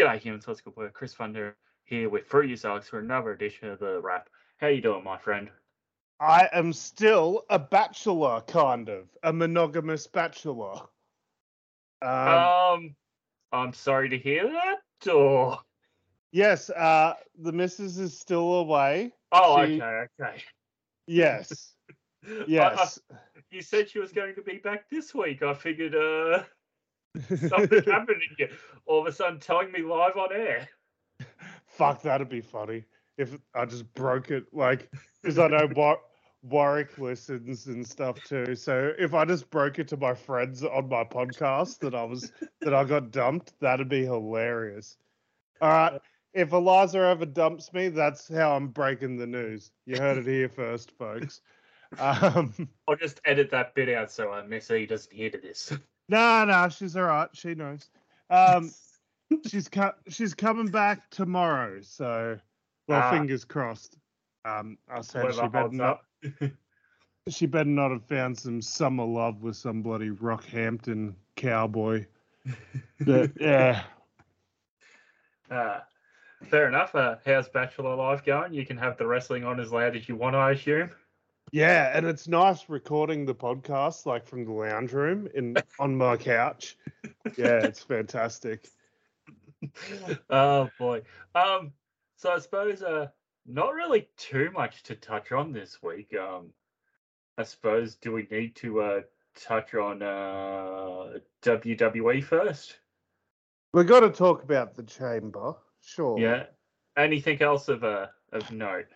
G'day humans, what's good boy? Chris Funder here with Fruity Alex for another edition of the Wrap. How you doing, my friend? I am still a bachelor, kind of a monogamous bachelor. Um, Um, I'm sorry to hear that. Or yes, uh, the missus is still away. oh, she- okay, okay. Yes, I- I- yes. you said she was going to be back this week. I figured uh something happened here. all of a sudden telling me live on air. Fuck, that'd be funny if I just broke it, like, because I know War- Warwick listens and stuff too. So if I just broke it to my friends on my podcast that I was that I got dumped, that'd be hilarious. All right, if Eliza ever dumps me, that's how I'm breaking the news. You heard it here first, folks. Um, I'll just edit that bit out so uh, Miss E doesn't hear to this. No, no, she's all right. She knows. Um, she's co- she's coming back tomorrow, so well, Ah. fingers crossed. Um, I said she better not. She better not have found some summer love with some bloody Rockhampton cowboy. But yeah, Uh, fair enough. Uh, how's Bachelor Life going? You can have the wrestling on as loud as you want, I assume. Yeah, and it's nice recording the podcast like from the lounge room in on my couch. Yeah, it's fantastic. oh boy. Um. So I suppose uh, not really too much to touch on this week. Um, I suppose do we need to uh touch on uh WWE first? We got to talk about the chamber, sure. Yeah. Anything else of uh of note?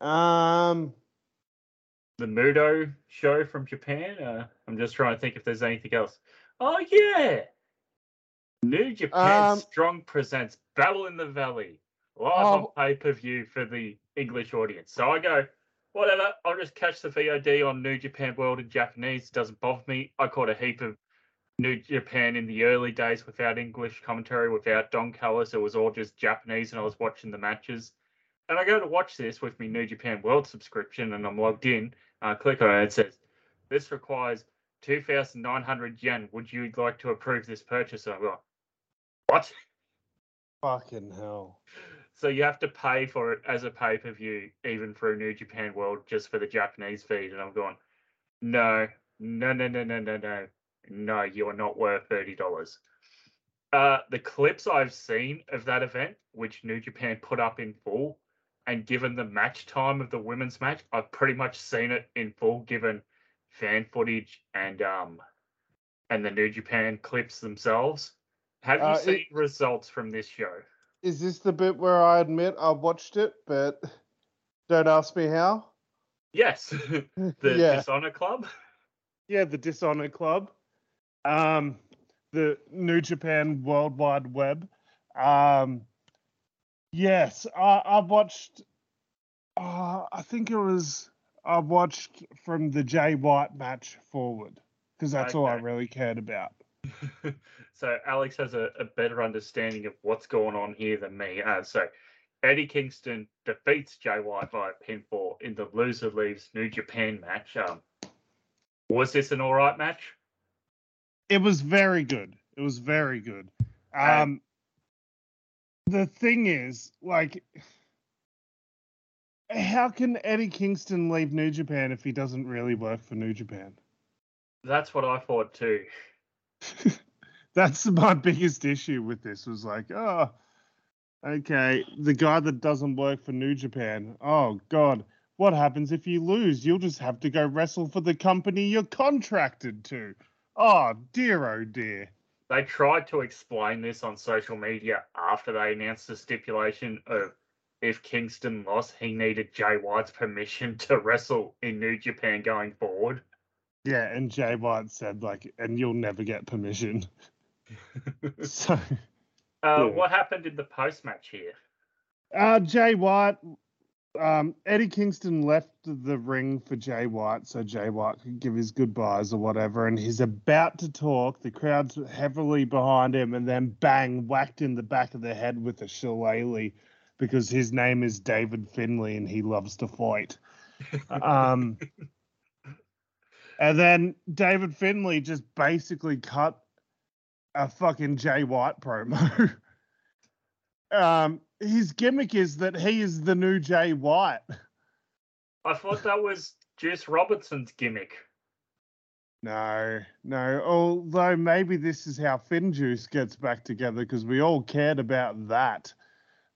Um. The Muto show from Japan. Uh, I'm just trying to think if there's anything else. Oh yeah. New Japan Um, Strong presents Battle in the Valley live on Oh. pay per view for the English audience. So I go, whatever. I'll just catch the VOD on New Japan World in Japanese. It doesn't bother me. I caught a heap of New Japan in the early days without English commentary, without Don Callis. It was all just Japanese, and I was watching the matches and I go to watch this with my New Japan World subscription and I'm logged in. I click on it, it says, This requires 2,900 yen. Would you like to approve this purchase? And I'm like, What? Fucking hell. So you have to pay for it as a pay per view, even through New Japan World, just for the Japanese feed. And I'm going, No, no, no, no, no, no, no. No, you are not worth $30. Uh, the clips I've seen of that event, which New Japan put up in full, and given the match time of the women's match, I've pretty much seen it in full, given fan footage and um, and the New Japan clips themselves. Have you Uh, it- seen results from this show? Is this the bit where I admit I watched it, but don't ask me how? Yes, the yeah. Dishonor Club. Yeah, the Dishonor Club, um, the New Japan World Wide Web. Um, yes, I, I watched. Uh, I think it was I watched from the Jay White match forward because that's all I really cared about. so Alex has a, a better understanding of what's going on here than me. Uh, so Eddie Kingston defeats Jay White via pinfall in the loser leaves New Japan match. Um, was this an all right match? It was very good. It was very good. Um, the thing is, like, how can Eddie Kingston leave New Japan if he doesn't really work for New Japan? That's what I thought too. That's my biggest issue with this. Was like, oh, okay, the guy that doesn't work for New Japan. Oh God, what happens if you lose? You'll just have to go wrestle for the company you're contracted to. Oh dear, oh dear. They tried to explain this on social media after they announced the stipulation of if Kingston lost, he needed Jay White's permission to wrestle in New Japan going forward. Yeah, and Jay White said like, and you'll never get permission. so, Uh, Yeah. What happened in the post match here? uh, Jay White, um, Eddie Kingston left the ring for Jay White so Jay White could give his goodbyes or whatever, and he's about to talk. The crowd's heavily behind him, and then bang, whacked in the back of the head with a shillelagh because his name is David Finlay and he loves to fight. Um, and then David Finlay just basically cut a fucking Jay White promo. um, his gimmick is that he is the new Jay White. I thought that was Juice Robinson's gimmick. No, no. Although maybe this is how Finjuice gets back together because we all cared about that.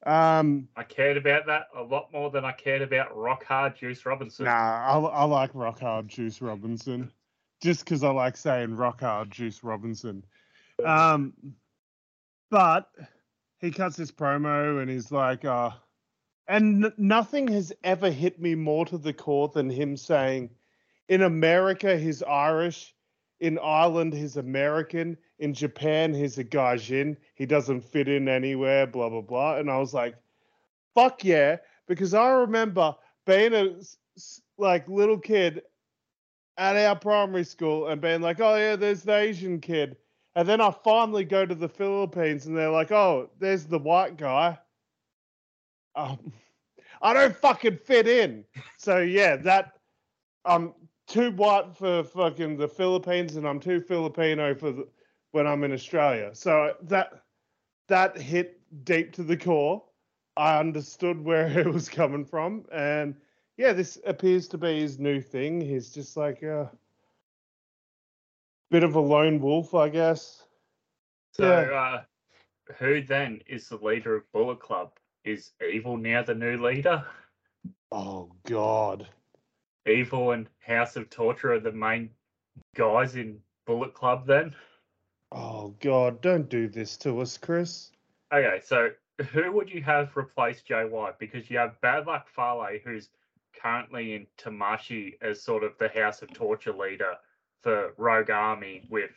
Um, I cared about that a lot more than I cared about Rock Hard Juice Robinson. nah, I, I like Rock Hard Juice Robinson just because I like saying Rock Hard Juice Robinson. Um, but he cuts this promo and he's like, uh, and nothing has ever hit me more to the core than him saying, in America, he's Irish. In Ireland, he's American. In Japan, he's a gaijin. He doesn't fit in anywhere, blah, blah, blah. And I was like, fuck yeah. Because I remember being a like little kid at our primary school and being like, oh yeah, there's the Asian kid. And then I finally go to the Philippines and they're like, oh, there's the white guy. Um, I don't fucking fit in. So yeah, that I'm too white for fucking the Philippines and I'm too Filipino for the, when I'm in Australia. So that that hit deep to the core. I understood where it was coming from, and yeah, this appears to be his new thing. He's just like a bit of a lone wolf, I guess. So, Yeah. uh, who then is the leader of Bullet Club? Is Evil now the new leader? Oh God. Evil and House of Torture are the main guys in Bullet Club then? Oh God, don't do this to us, Chris. Okay, so who would you have replace Jay White? Because you have Bad Luck Fale, who's currently in Tamashi as sort of the House of Torture leader for Rogue Army with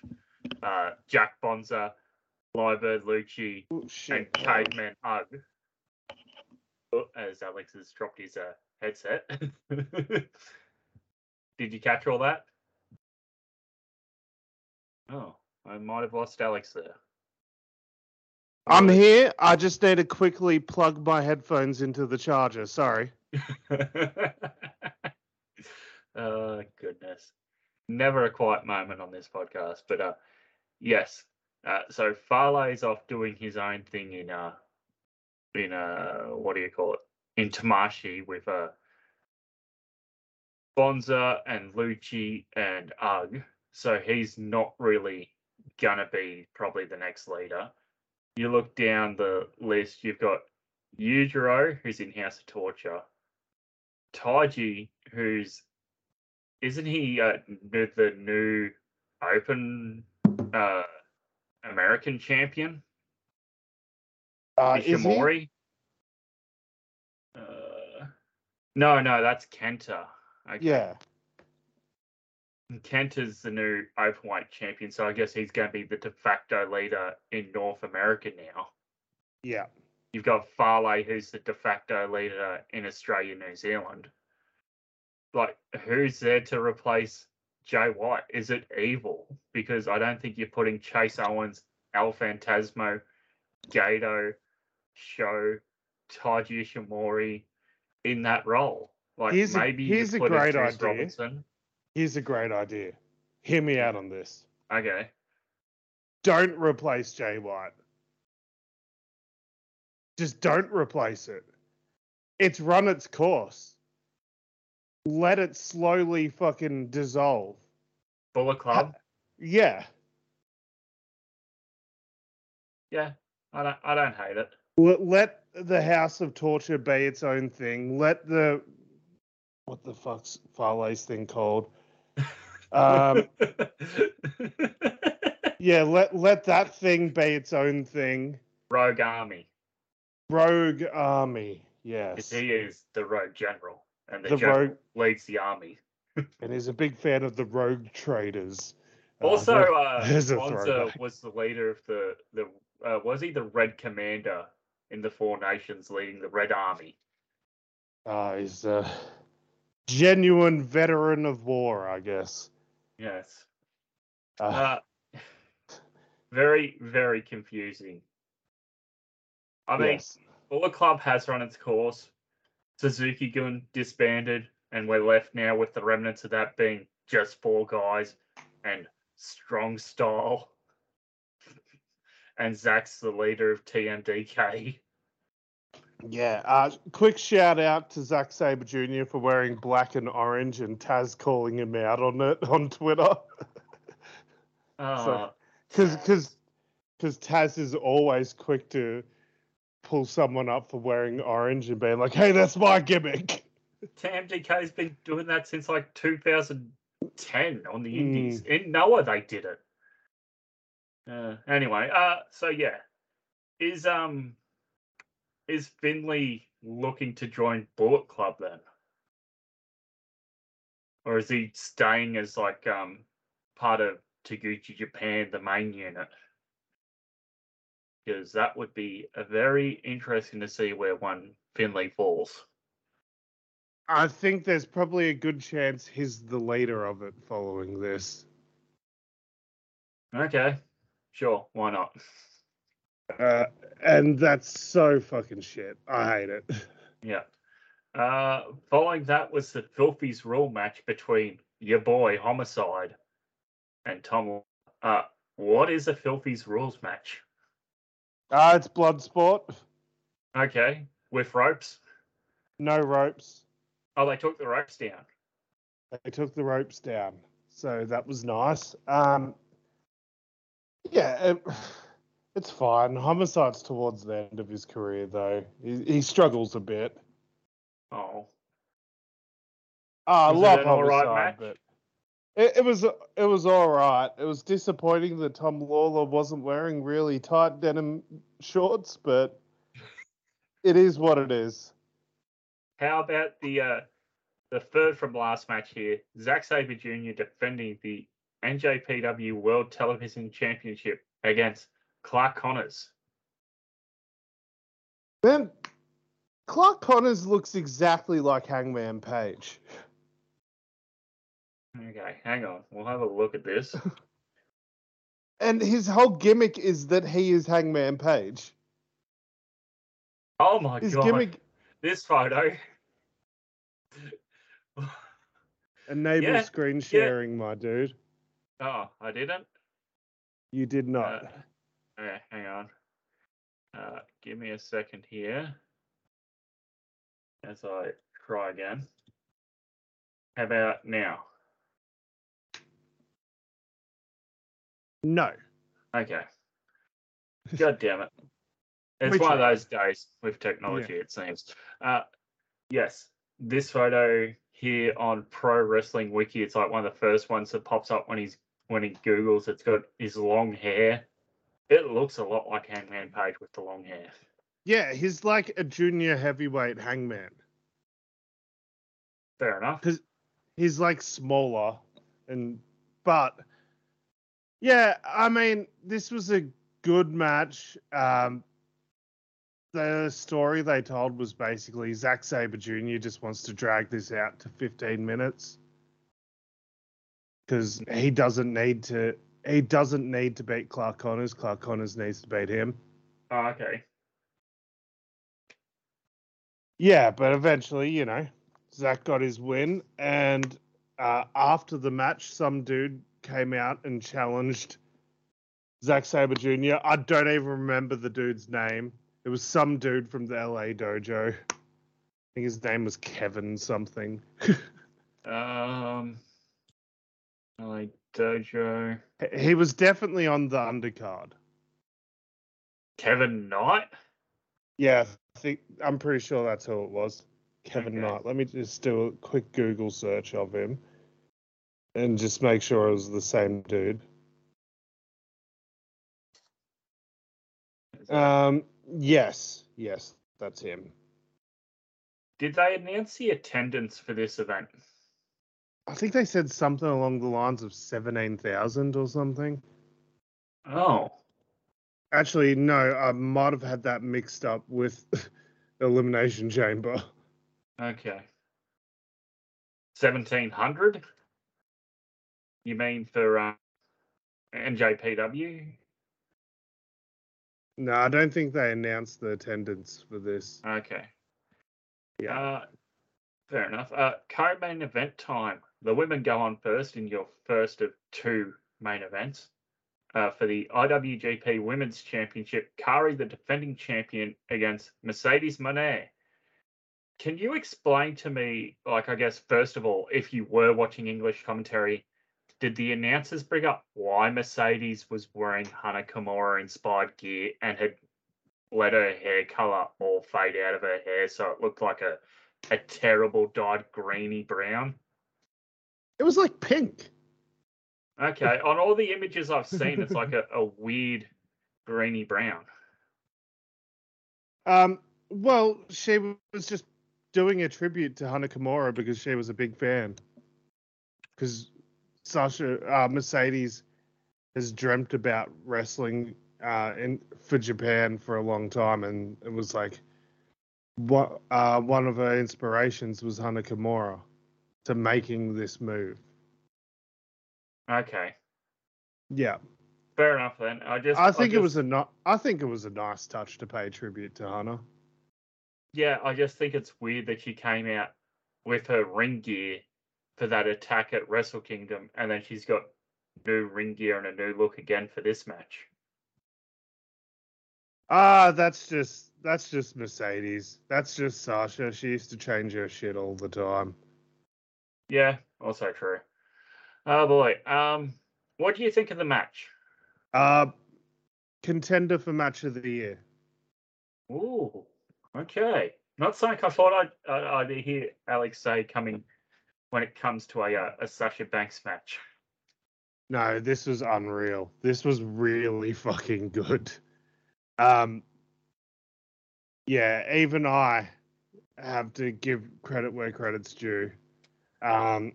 uh, Jack Bonza, Lyrebird Lucci, Oh, and. Caveman Ugg. Oh, as Alex has dropped his uh, headset. Did you catch all that? Oh, I might have lost Alex there. I'm here. I just need to quickly plug my headphones into the charger. Sorry. oh goodness. Never a quiet moment on this podcast. But uh yes. Uh so Fale is off doing his own thing in uh in uh what do you call it? In Tamashi with uh Bonza and Lucci and Ugg. So he's not really gonna be probably the next leader. You look down the list, you've got Yujiro, who's in House of Torture, Taiji, who's isn't he uh, the new Open uh, American champion? Uh, is? Ishimori. Uh, no, no, that's Kenta. Okay. Yeah. Kenta's the new openweight champion, so I guess he's going to be the de facto leader in North America now. Yeah. You've got Fale, who's the de facto leader in Australia, New Zealand. Like, who's there to replace Jay White? Is it Evil? Because I don't think you're putting Chase Owens, El Fantasmo, Gedo, Sho, Taiji Ishimori in that role. Like, Here's maybe you here's a put in great idea. Robinson. Here's a great idea. Hear me out on this. Okay. Don't replace Jay White. Just don't replace it. It's run its course. Let it slowly fucking dissolve. Bullet Club. Yeah. Yeah. I don't I don't hate it. Let, let the House of Torture be its own thing. Let the what the fuck's Fale's thing called? Um, yeah, let let that thing be its own thing. Rogue Army. Rogue Army. yes. He is the Rogue General, and the, Rogue, leads the army. and he's a big fan of the Rogue Traders. Uh, Also, uh, Bonza was the leader of the the uh, was he the Red Commander in the Four Nations, leading the Red Army? uh, he's a genuine veteran of war, I guess. Yes. Uh, Uh, very very confusing. I mean, yes. Bullet Club has run its course. Suzuki Gun disbanded, and we're left now with the remnants of that being just four guys and strong style. and Zach's the leader of TMDK. Yeah. Uh, quick shout out to Zack Sabre Jr. for wearing black and orange, and Taz calling him out on it on Twitter. Because because because Taz is always quick to pull someone up for wearing orange and being like, "Hey, that's my gimmick." TMDK's been doing that since like 2010 on the Mm. Indies. In Noah, they did it. Uh, anyway, uh, so yeah, is um, is Finlay looking to join Bullet Club then, or is he staying as like um part of Taguchi Japan, the main unit? Because that would be a very interesting to see where one Finlay falls. I think there's probably a good chance he's the leader of it following this. Okay, sure, why not? Uh, and that's so fucking shit. I hate it. Yeah. Uh, following that was the Filthy's Rule match between your boy Homicide and Tom. Uh, what is a Filthy's Rules match? Ah, it's blood sport. Okay, with ropes. No ropes. Oh, they took the ropes down. They took the ropes down, so that was nice. Um, yeah, it, it's fine. Homicide's towards the end of his career, though. He, he struggles a bit. Oh, Ah, I love right Homicide, match? but it, it was it was all right. It was disappointing that Tom Lawlor wasn't wearing really tight denim shorts, but it is what it is. how about the uh, the third from last match here? Zack Sabre Jr. defending the NJPW World Television Championship against Clark Connors. Man, Clark Connors looks exactly like Hangman Page. Okay, hang on. We'll have a look at this. And his whole gimmick is that he is Hangman Page. Oh my His god! gimmick This photo. enable Yeah, screen sharing, my dude. Oh, I didn't. You did not. Uh, okay, hang on. Uh, give me a second here. As I try again. How about now? No. Okay. God damn it. It's We one of those days with technology, it seems. Uh, yes, this photo here on Pro Wrestling Wiki, it's like one of the first ones that pops up when he's when he Googles. It's got his long hair. It looks a lot like Hangman Page with the long hair. Yeah, he's like a junior heavyweight hangman. Fair enough. He's like smaller and but yeah, I mean, this was a good match. Um the story they told was basically Zack Sabre Jr. just wants to drag this out to 15 minutes because he doesn't need to. He doesn't need to beat Clark Connors. Clark Connors needs to beat him. Oh, okay. Yeah, but eventually, you know, Zach got his win, and uh, after the match, some dude came out and challenged Zack Sabre Jr. I don't even remember the dude's name. It was some dude from the LA dojo. I think his name was Kevin something. Um, like Dojo. He was definitely on the undercard. Kevin Knight. Yeah, I think I'm pretty sure that's who it was. Kevin Okay. Knight. Let me just do a quick Google search of him and just make sure it was the same dude. Um, yes, yes, that's him. Did they announce the attendance for this event? I think they said something along the lines of 17,000 or something. Oh, Actually, no, I might have had that mixed up with Elimination Chamber. okay. Seventeen hundred. You mean for uh, NJPW? No, I don't think they announced the attendance for this. Okay. Yeah. Uh, fair enough. Uh, co-main event time. The women go on first in your first of two main events. uh, for the IWGP Women's Championship. Kairi, the defending champion, against Mercedes Moné. Can you explain to me, like, I guess, first of all, if you were watching English commentary, did the announcers bring up why Mercedes was wearing Hana Kimura inspired gear and had let her hair color all fade out of her hair so it looked like a, a terrible dyed greeny brown? It was like pink. Okay, on all the images I've seen, it's like a, a weird greeny brown. Um, well, she was just doing a tribute to Hana Kimura because she was a big fan. Because Sasha uh, Mercedes has dreamt about wrestling uh, in for Japan for a long time, and it was like what uh, one of her inspirations was Hana Kimura to making this move. Okay, Yeah, fair enough then. I just I think it just- was a I think it was a nice touch to pay tribute to Hana. Yeah, I just think it's weird that she came out with her ring gear for that attack at Wrestle Kingdom, and then she's got new ring gear and a new look again for this match. Ah, that's just that's just Mercedes. That's just Sasha. She used to change her shit all the time. Yeah, also true. Oh boy, um, what do you think of the match? Uh contender for match of the year. Ooh, okay. Not something I thought I'd, I'd, I'd hear Alex say coming when it comes to a uh, a Sasha Banks match. No, this was unreal. This was really fucking good. Um yeah, even I have to give credit where credit's due. Um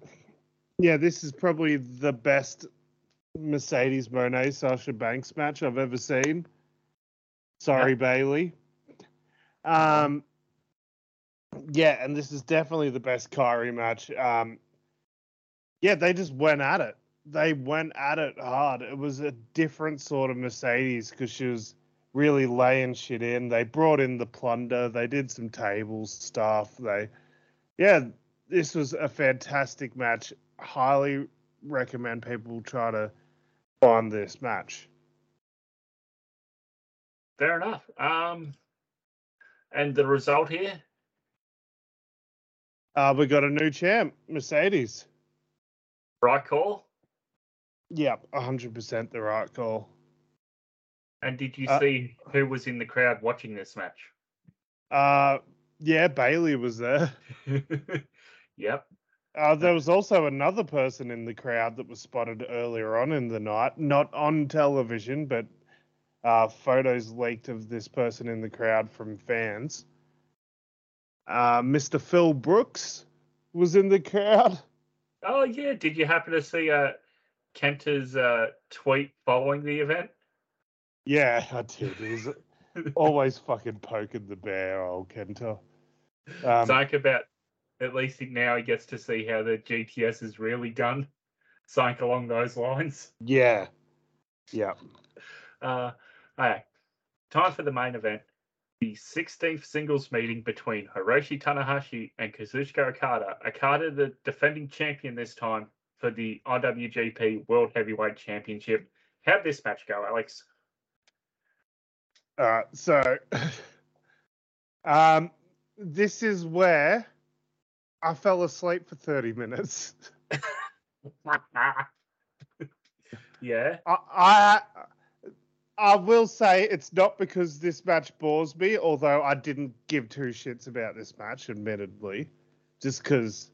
yeah, this is probably the best Mercedes Moné Sasha Banks match I've ever seen. Sorry, Bayley. Um yeah, and this is definitely the best Kairi match. Um yeah, they just went at it they went at it hard. It was a different sort of Mercedes because she was really laying shit in. They brought in the plunder. They did some tables stuff. They, yeah, this was a fantastic match. Highly recommend people try to find this match. Fair enough. Um, and the result here? Uh, we got a new champ, Mercedes. Right call. Yep, 100% the right call. And did you Uh, see who was in the crowd watching this match? Uh, yeah, Bayley was there. yep. Uh, there was also another person in the crowd that was spotted earlier on in the night, not on television, but uh, photos leaked of this person in the crowd from fans. Uh, Mr. Phil Brooks was in the crowd. Oh yeah. Did you happen to see uh, Kenta's uh, tweet following the event? Yeah, I did. He's always fucking poking the bear, old Kenta. Um, Something about at least now he gets to see how the GTS is really done. Something along those lines. yeah, yeah. Uh, okay. Time for the main event. The 16th singles meeting between Hiroshi Tanahashi and Kazuchika Okada. Okada, the defending champion this time for the IWGP World Heavyweight Championship. How'd this match go, Alex? Right, so um, this is where I fell asleep for 30 minutes. yeah. I, I I will say it's not because this match bores me, although I didn't give two shits about this match, admittedly, just because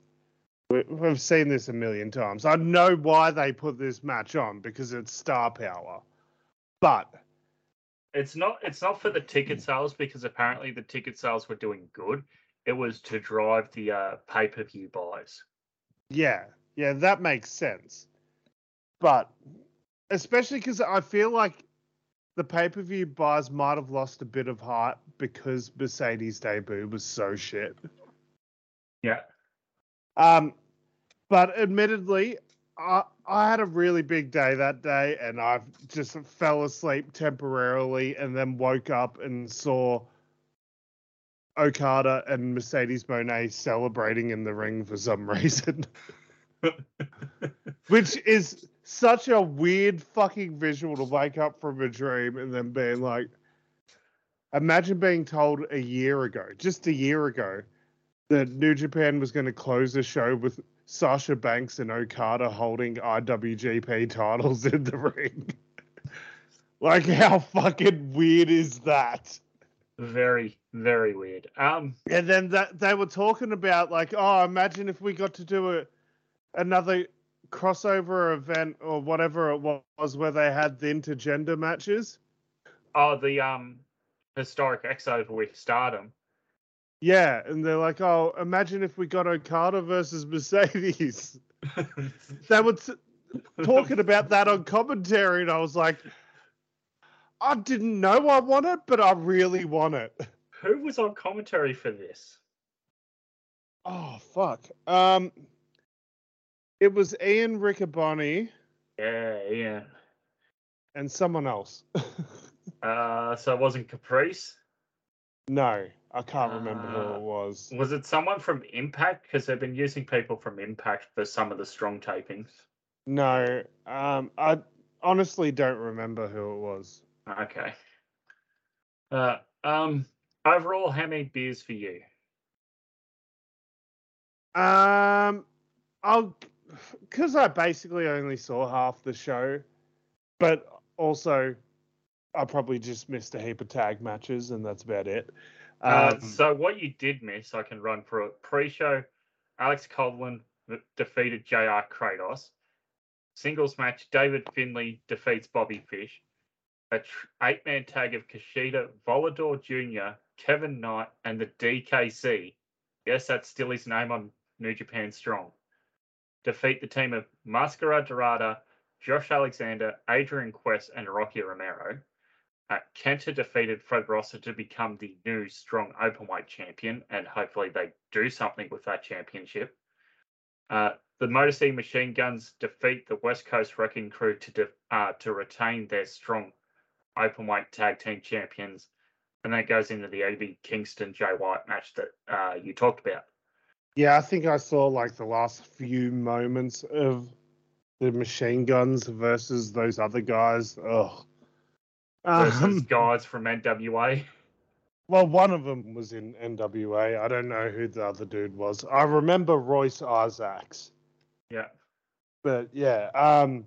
we've seen this a million times. I know why they put this match on because it's star power, but It's not it's not for the ticket sales because apparently the ticket sales were doing good. It was to drive the uh, pay-per-view buys. yeah, yeah, that makes sense. But especially because I feel like the pay per view buys might have lost a bit of heart because Mercedes' debut was so shit. Yeah. Um, but admittedly, I I had a really big day that day, and I just fell asleep temporarily, and then woke up and saw Okada and Mercedes Moné celebrating in the ring for some reason, which is such a weird fucking visual to wake up from a dream and then being like, imagine being told a year ago, just a year ago, that New Japan was going to close the show with Sasha Banks and Okada holding IWGP titles in the ring. like, how fucking weird is that? Very, very weird. Um, And then that they were talking about like, oh, imagine if we got to do a another crossover event or whatever it was where they had the intergender matches. oh, the um historic X over with Stardom. Yeah, and they're like, oh, imagine if we got Okada versus Mercedes. they were t- talking about that on commentary, and I was like, I didn't know I want it, but I really want it. Who was on commentary for this? Oh fuck. Um, it was Ian Riccaboni Yeah, yeah. and someone else. Uh, so it wasn't Caprice. no, I can't remember who Uh, it was. Was it someone from Impact? Because they've been using people from Impact for some of the strong tapings. No, um, I honestly don't remember who it was. Okay. Uh, um, overall, how many beers for you? Um, I'll because I basically only saw half the show, but also I probably just missed a heap of tag matches, and that's about it. Uh, Um, so what you did miss, I can run through it. Pre-show, Alex Coughlin defeated JR Kratos. Singles match, David Finlay defeats Bobby Fish. A tr- eight-man tag of Kushida, Volador Jr., Kevin Knight, and the DKC. Yes, that's still his name on New Japan Strong. Defeat the team of Mascara Dorada, Josh Alexander, Adrian Quest, and Rocky Romero. Uh, Kenta defeated Fred Rosser to become the new strong openweight champion, and hopefully they do something with that championship. Uh, the Motor City Machine Guns defeat the West Coast Wrecking Crew to de- uh, to retain their strong openweight tag team champions, and that goes into the AB Kingston Jay White match that uh, you talked about. Yeah, I think I saw like the last few moments of the machine guns versus those other guys. Ugh. Versus Um, guys from NWA. well, one of them was in NWA. I don't know who the other dude was. I remember Royce Isaacs. Yeah. but yeah, um,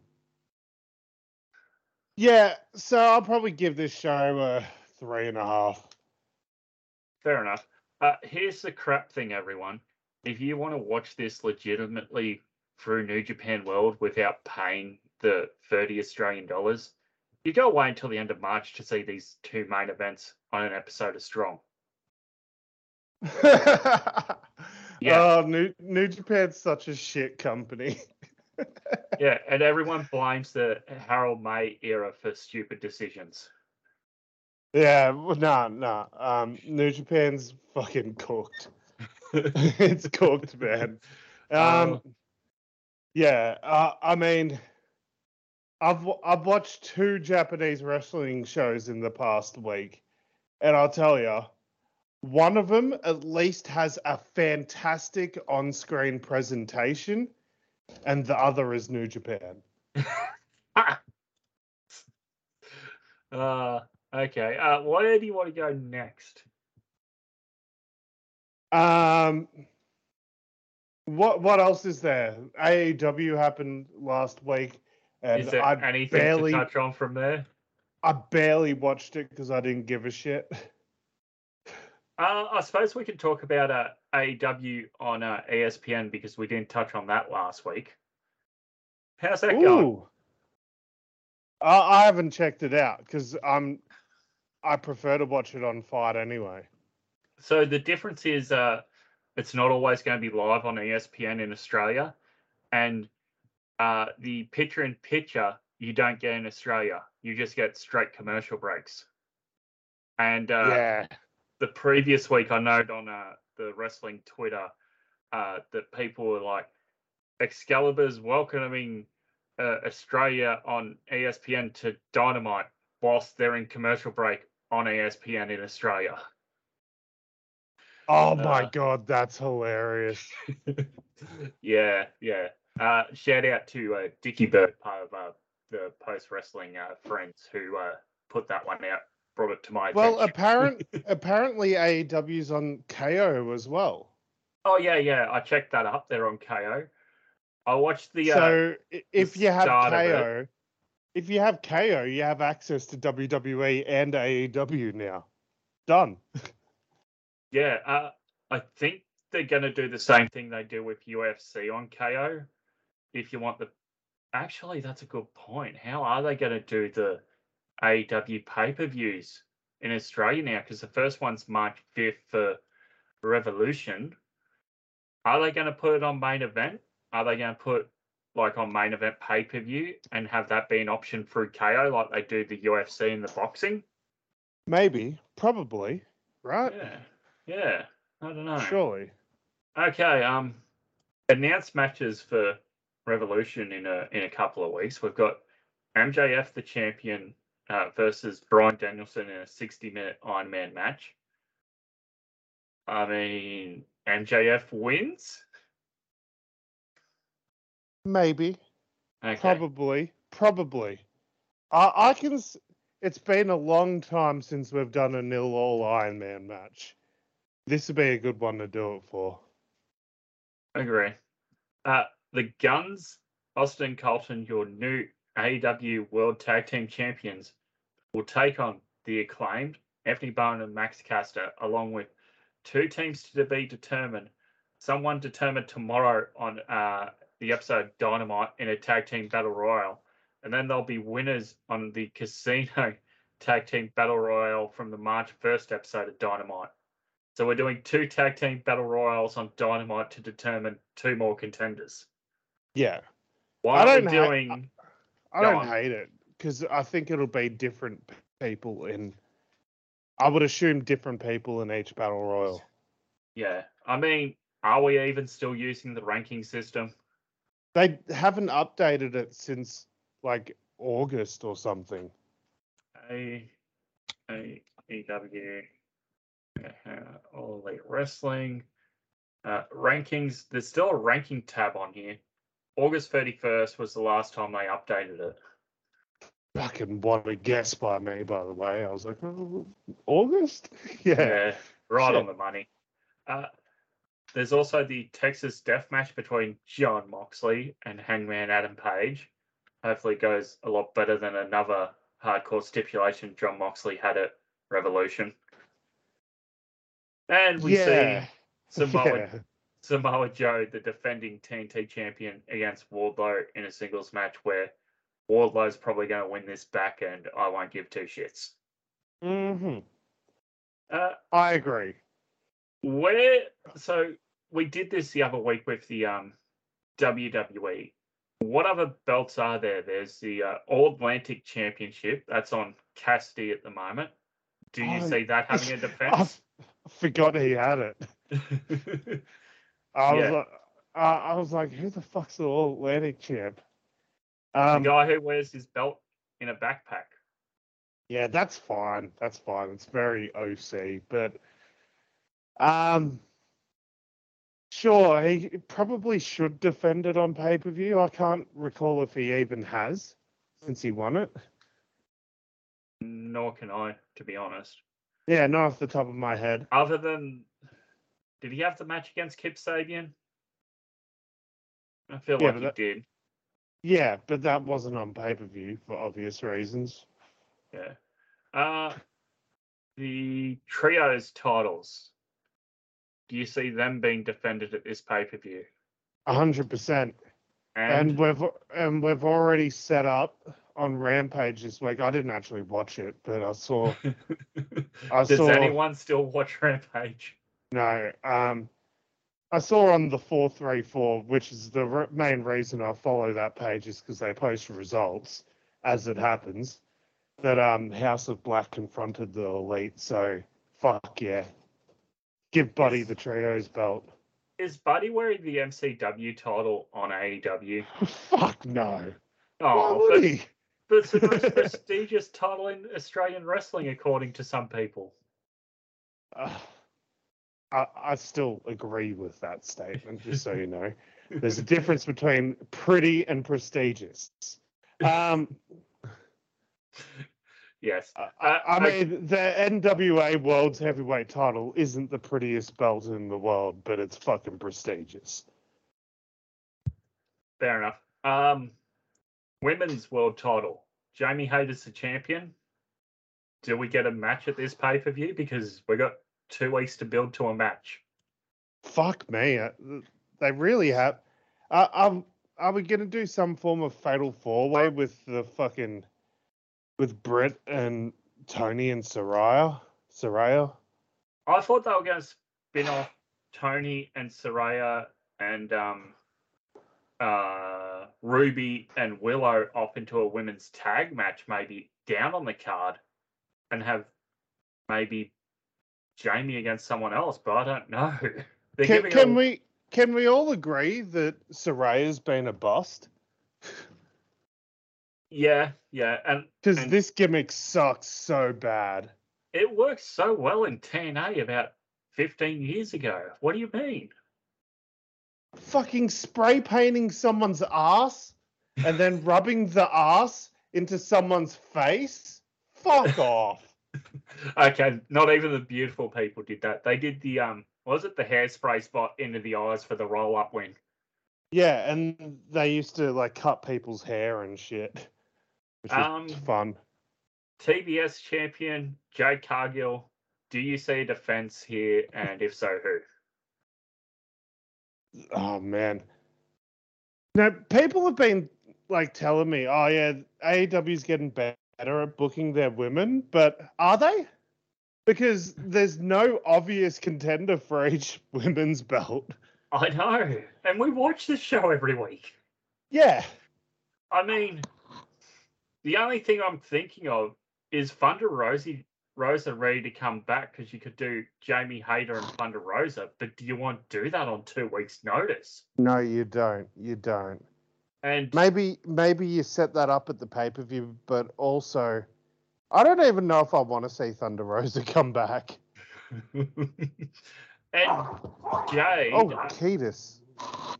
yeah. So I'll probably give this show a three and a half. Fair enough. Uh, here's the crap thing, everyone. If you want to watch this legitimately through New Japan World without paying the 30 Australian dollars, you go away until the end of March to see these two main events on an episode of Strong. Yeah. Oh, New New Japan's such a shit company. Yeah, and everyone blames the Harold Meij era for stupid decisions. yeah, no, nah, nah. Um, New Japan's fucking cooked. it's cooked, man. Um, Oh. yeah. Uh, I mean, I've I've watched two Japanese wrestling shows in the past week, and I'll tell you, one of them at least has a fantastic on-screen presentation, and the other is New Japan. uh, okay. Uh, where do you want to go next? Um, what what else is there? AEW happened last week, and Is there I anything barely to touch on from there? I barely watched it because I didn't give a shit. Uh, I suppose we could talk about uh, AEW on uh, ESPN because we didn't touch on that last week. How's that going? I, I haven't checked it out because I'm I prefer to watch it on Fight anyway. So the difference is uh, it's not always going to be live on ESPN in Australia, and uh, the picture in picture you don't get in Australia. You just get straight commercial breaks. And uh, yeah. the previous week, I noted on uh, the wrestling Twitter uh, that people were like, Excalibur's welcoming uh, Australia on ESPN to Dynamite whilst they're in commercial break on ESPN in Australia. Oh my Uh, god, that's hilarious. yeah, yeah. Uh, shout out to uh, Dickie Bird, part of uh, the post wrestling uh, friends who uh, put that one out, brought it to my Well, attention. apparent apparently AEW's on Kayo as well. oh yeah, yeah, I checked that up. They're on Kayo. I watched the. so if you have start of it. Kayo, if you have Kayo, you have access to WWE and AEW now. Done. Yeah, uh, I think they're going to do the same thing they do with UFC on Kayo. If you want the. Actually, that's a good point. How are they going to do the AEW pay per views in Australia now? Because the first one's March 5th for Revolution. Are they going to put it on main event? Are they going to put like on main event pay per view and have that be an option through Kayo like they do the UFC and the boxing? Maybe, probably, right? Yeah, yeah. I don't know. Surely. Okay, um, announced matches for Revolution in a in a couple of weeks. We've got MJF the champion uh, versus Bryan Danielson in a sixty minute Iron Man match. I mean, MJF wins. Maybe. Okay. Probably. Probably. I, I can. s- It's been a long time since we've done a nil all Iron Man match. This would be a good one to do it for. Agree. Uh, the Guns, Austin Colten, your new AEW World Tag Team Champions, will take on the acclaimed Anthony Bowen and Max Caster, along with two teams to be determined. Someone determined tomorrow on uh, the episode Dynamite in a tag team battle royal, and then there'll be winners on the Casino Tag Team Battle Royal from the March 1st episode of Dynamite. So we're doing two tag team battle royals on Dynamite to determine two more contenders. Yeah. Why I don't ha- doing? I Go don't on. hate it because I think it'll be different people in. I would assume different people in each battle royal. Yeah, I mean, are we even still using the ranking system? They haven't updated it since like August or something. A A E W All Elite Wrestling uh, rankings. There's still a ranking tab on here. August 31st was the last time they updated it. Fucking what a guess by me, by the way. I was like, oh, August? Yeah. Yeah, right Shit. on the money. Uh, there's also the Texas Death Match between Jon Moxley and Hangman Adam Page. Hopefully, it goes a lot better than another hardcore stipulation Jon Moxley had at Revolution. And we yeah. see Samoa, Yeah. Samoa Joe, the defending TNT champion, against Wardlow in a singles match where Wardlow's probably going to win this back, and I won't give two shits. hmm Uh, I agree. Where so we did this the other week with the um WWE. What other belts are there? There's the uh, All Atlantic Championship that's on Cassidy at the moment. Do you Oh, see that having a defense? Forgot he had it. I was Yeah. like, I was like, who the fuck's the All Atlantic champ? the Um, guy who wears his belt in a backpack. Yeah, that's fine. That's fine. It's very OC, but um sure, he probably should defend it on pay-per-view. I can't recall if he even has since he won it. Nor can I, to be honest. Yeah, not off the top of my head. Other than, did he have the match against Kip Sabian? I feel Yeah, like he that- did. Yeah, but that wasn't on pay-per-view for obvious reasons. Yeah. Uh the trios titles. Do you see them being defended at this pay per view? A hundred percent. And, And we've and we've already set up on Rampage this week. I didn't actually watch it, but I saw I does saw anyone still watch Rampage? No, um, I saw on the four three four, which is the re- main reason I follow that page, is because they post results as it happens. That um, House of Black confronted the Elite, so fuck yeah, give Buddy the trios belt. Is Buddy wearing the MCW title on AEW? fuck no. Why Oh, would but, he? But it's the most prestigious title in Australian wrestling, according to some people. Ugh. I, I still agree with that statement, just so you know. There's a difference between pretty and prestigious. Um, Yes. I, Uh, I mean, the NWA World's Heavyweight title isn't the prettiest belt in the world, but it's fucking prestigious. Fair enough. Um, women's world title. Jamie Hayter's the champion. Do we get a match at this pay per view? Because we got two weeks to build to a match. Fuck me. uh, They really have. Uh, um, are we going to do some form of fatal four way with the fucking. with Britt and Toni and Saraya? Saraya? I thought they were going to spin off Toni and Saraya and um, uh, Ruby and Willow off into a women's tag match, maybe down on the card, and have maybe Jamie against someone else. But I don't know. They're Can, can all- we can we all agree that Saraya's been a bust? Yeah, yeah, and Because this gimmick sucks so bad. it worked so well in TNA about 15 years ago. What do you mean? Fucking spray painting someone's ass and then rubbing the ass into someone's face? Fuck off. Okay, not even the beautiful people did that. They did the um, was it the hairspray spot into the eyes for the roll up win? Yeah, and they used to like cut people's hair and shit. Which was Um, fun. TBS champion Jade Cargill. Do you see a defense here, and if so, who? Oh man. Now people have been like telling me, oh yeah, AEW's getting better at booking their women, but are they? Because there's no obvious contender for each women's belt. I know, and we watch this show every week. Yeah. I mean, the only thing I'm thinking of is Thunder Rosie Rosa ready to come back because you could do Jamie Hayter and Thunder Rosa, but do you want to do that on two weeks' notice? No, you don't. You don't. And Maybe maybe you set that up at the pay per view, but also I don't even know if I want to see Thunder Rosa come back. and Jade, Oh, Ketis.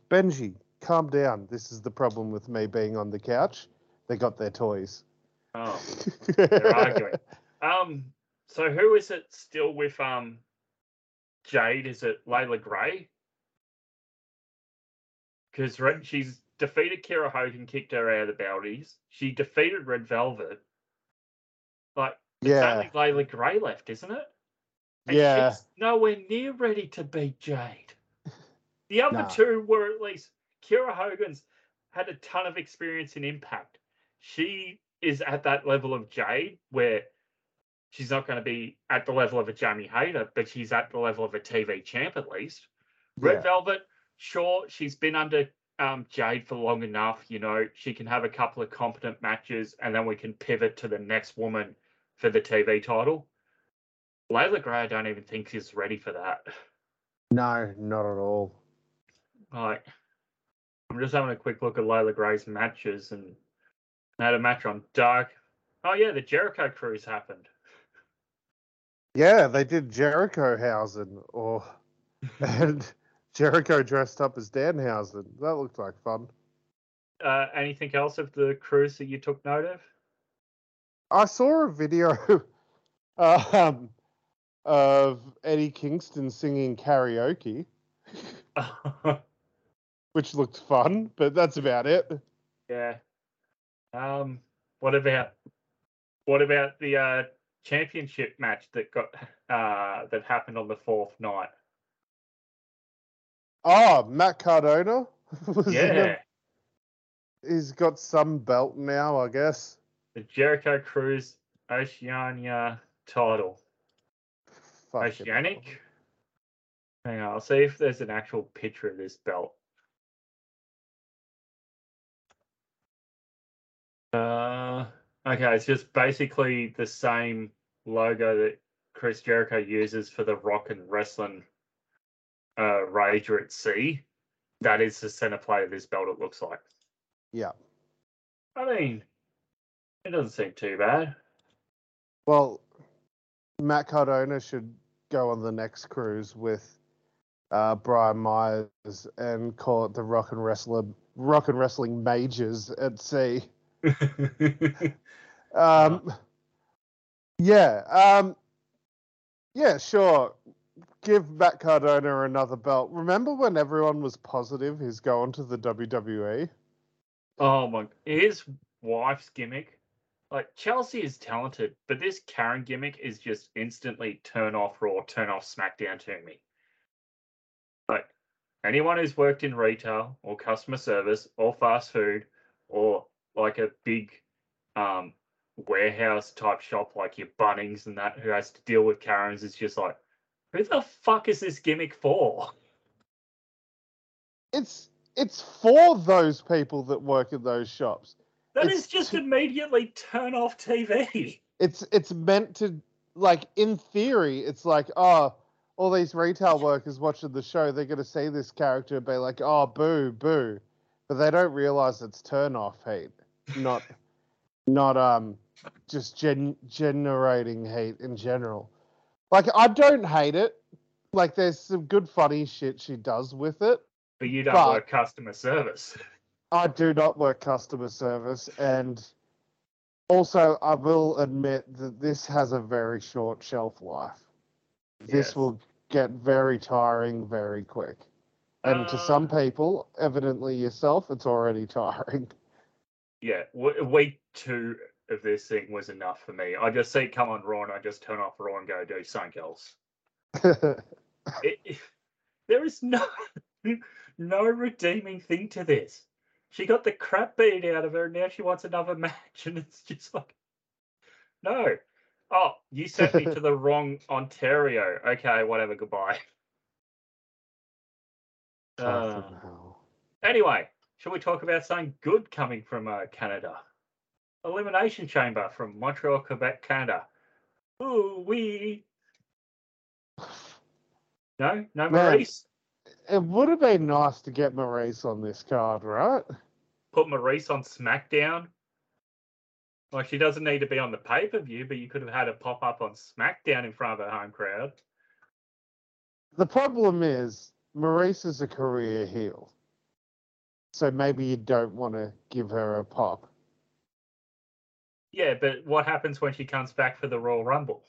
Benji, calm down. This is the problem with me being on the couch. They got their toys. oh, they're arguing. Um, so who is it still with? Um, Jade is it Leila Grey? Because she's defeated Kiera Hogan, kicked her out of the Belties. She defeated Red Velvet. Like it's only Leila Grey left, isn't it? And Yeah. she's nowhere near ready to beat Jade. The other Nah. two were at least Kiera Hogan's had a ton of experience in Impact. She is at that level of Jade where she's not going to be at the level of a Jamie Hayter, but she's at the level of a TV champ at least. Red Yeah. Velvet, sure, she's been under um, Jade for long enough. You know, she can have a couple of competent matches, and then we can pivot to the next woman for the TV title. Leila Grey, I don't even think is ready for that. No, not at all. Like, I'm just having a quick look at Leila Grey's matches, and I had a match on Dark. Oh yeah, the Jericho Cruise happened. Yeah, they did Jericho Hausen or and Jericho dressed up as Danhausen. That looked like fun. Uh, anything else of the cruise that you took note of? I saw a video um, of Eddie Kingston singing karaoke, which looked fun, but that's about it. yeah. Um. What about what about the uh, championship match that got uh, that happened on the fourth night? Oh, Matt Cardona Yeah. He's got some belt now, I guess. the Jericho Cruise Oceania title. Oceanic. Hang on, I'll see if there's an actual picture of this belt. Uh, okay, it's just basically the same logo that Chris Jericho uses for the Rock and Wrestling uh, Rager at Sea. That is the center plate of this belt, it looks like. Yeah. I mean, it doesn't seem too bad. Well, Matt Cardona should go on the next cruise with uh, Brian Myers and call it the Rock and Wrestler Rock and Wrestling Majors at sea. Um, yeah, um, yeah, sure. Give Matt Cardona another belt. Remember when everyone was positive he's going to the? WWE? oh my! His wife's gimmick, like Chelsea is talented, but this Karen gimmick is just instantly turn off Raw, turn off SmackDown to me. Like anyone who's worked in retail or customer service or fast food or like a big um warehouse type shop like your Bunnings and that who has to deal with Karens is just like, who the fuck is this gimmick for? It's it's for those people that work in those shops. That It's is just too- immediately turn off TV. It's it's meant to like in theory, it's like, oh, all these retail workers watching the show, they're gonna see this character and be like, oh boo, boo. But they don't realize it's turn off hate. Not not um just gen- generating hate in general. Like I don't hate it. Like there's some good funny shit she does with it. But you don't But- work customer service. I do not work customer service, and also I will admit that this has a very short shelf life. This Yes. will get very tiring very quick. And to some Uh, people, evidently yourself, it's already tiring. Yeah, w- week two of this thing was enough for me. I just see come on Raw and I just turn off Raw and go do something else. It, it- there is no no redeeming thing to this. She got the crap beat out of her, and now she wants another match, and it's just like, no. Oh, you sent me to the wrong Ontario. Okay, whatever. Goodbye. Uh, Anyway, shall we talk about something good coming from uh, Canada? Elimination Chamber from Montreal, Quebec, Canada. Ooh, we. No, no Man. Maryse. It would have been nice to get Maryse on this card, right? Put Maryse on SmackDown. Like she doesn't need to be on the pay per view, but you could have had her pop up on SmackDown in front of her home crowd. The problem is Maryse is a career heel. So maybe you don't want to give her a pop. Yeah, but what happens when she comes back for the Royal Rumble?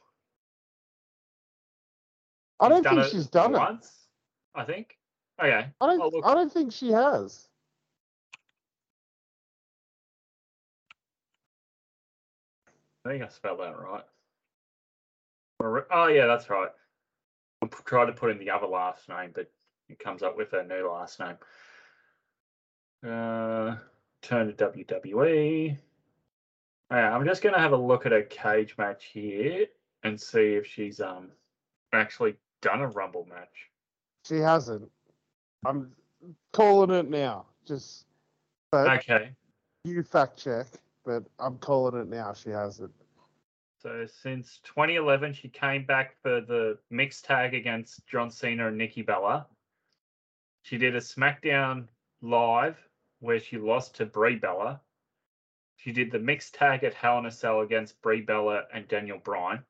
I don't think she's done it. once. I think. Okay. I don't. Oh. I don't think she has. I think I spelled that right. Oh yeah, that's right. I tried to put in the other last name, but it comes up with a new last name. Uh, turn to WWE. Okay, I'm just gonna have a look at a cage match here and see if she's um actually done a Rumble match. She hasn't. I'm calling it now. Just Okay, you fact check. But I'm calling it now. She hasn't. so since 2011, she came back for the mixed tag against John Cena and Nikki Bella. She did a SmackDown live where she lost to Brie Bella. She did the mixed tag at Hell in a Cell against Brie Bella and Daniel Bryan.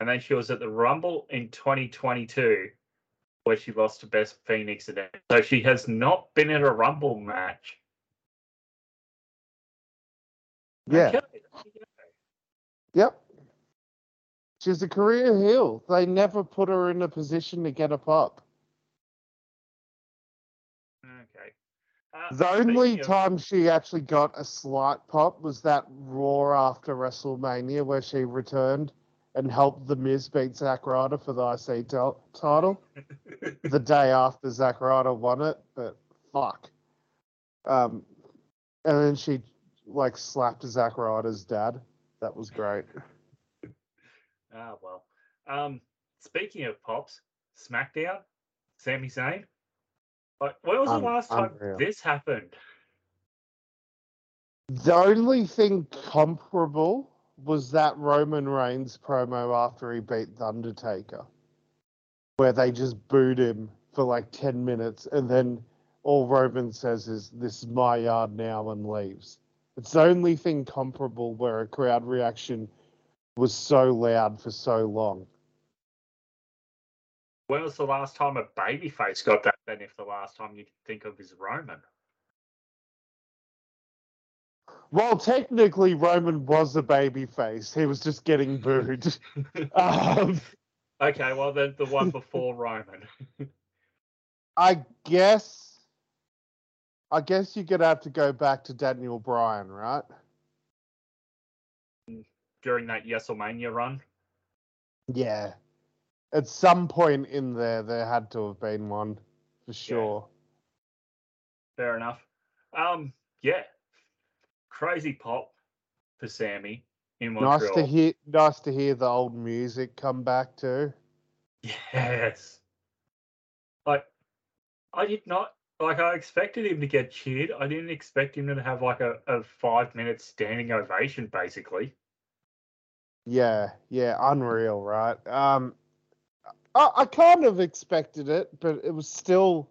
And then she was at the Rumble in 2022 where she lost to Beth Phoenix. And so she has not been in a Rumble match. Yeah. Okay. Yep. She's a career heel. They never put her in a position to get a pop. Uh, The only of- time she actually got a slight pop was that Raw after WrestleMania where she returned and helped The Miz beat Zack Ryder for the IC tel- title the day after Zack Ryder won it. But fuck. Um, and then she like slapped Zack Ryder's dad. That was great. Ah, well. Um, speaking of pops, SmackDown, Sami Zayn. Like, when was the Un- last time unreal. this happened? The only thing comparable was that Roman Reigns promo after he beat The Undertaker, where they just booed him for like 10 minutes and then all Roman says is, This is my yard now, and leaves. It's the only thing comparable where a crowd reaction was so loud for so long. When was the last time a babyface got that? Then, if the last time you can think of is Roman. Well, technically, Roman was a baby face. He was just getting booed. um, Okay, well then the one before Roman. I guess. I guess you're gonna have to go back to Daniel Bryan, right? During that WrestleMania run. Yeah. At some point in there, there had to have been one for sure. Fair enough. Um, yeah. Crazy pop for Sami in Montreal. Nice to hear. Nice to hear the old music come back too. Yes. Like, I did not like. I expected him to get cheered. I didn't expect him to have like a, a five minute standing ovation, basically. Yeah, yeah, unreal, right? Um, I, I kind of expected it, but it was still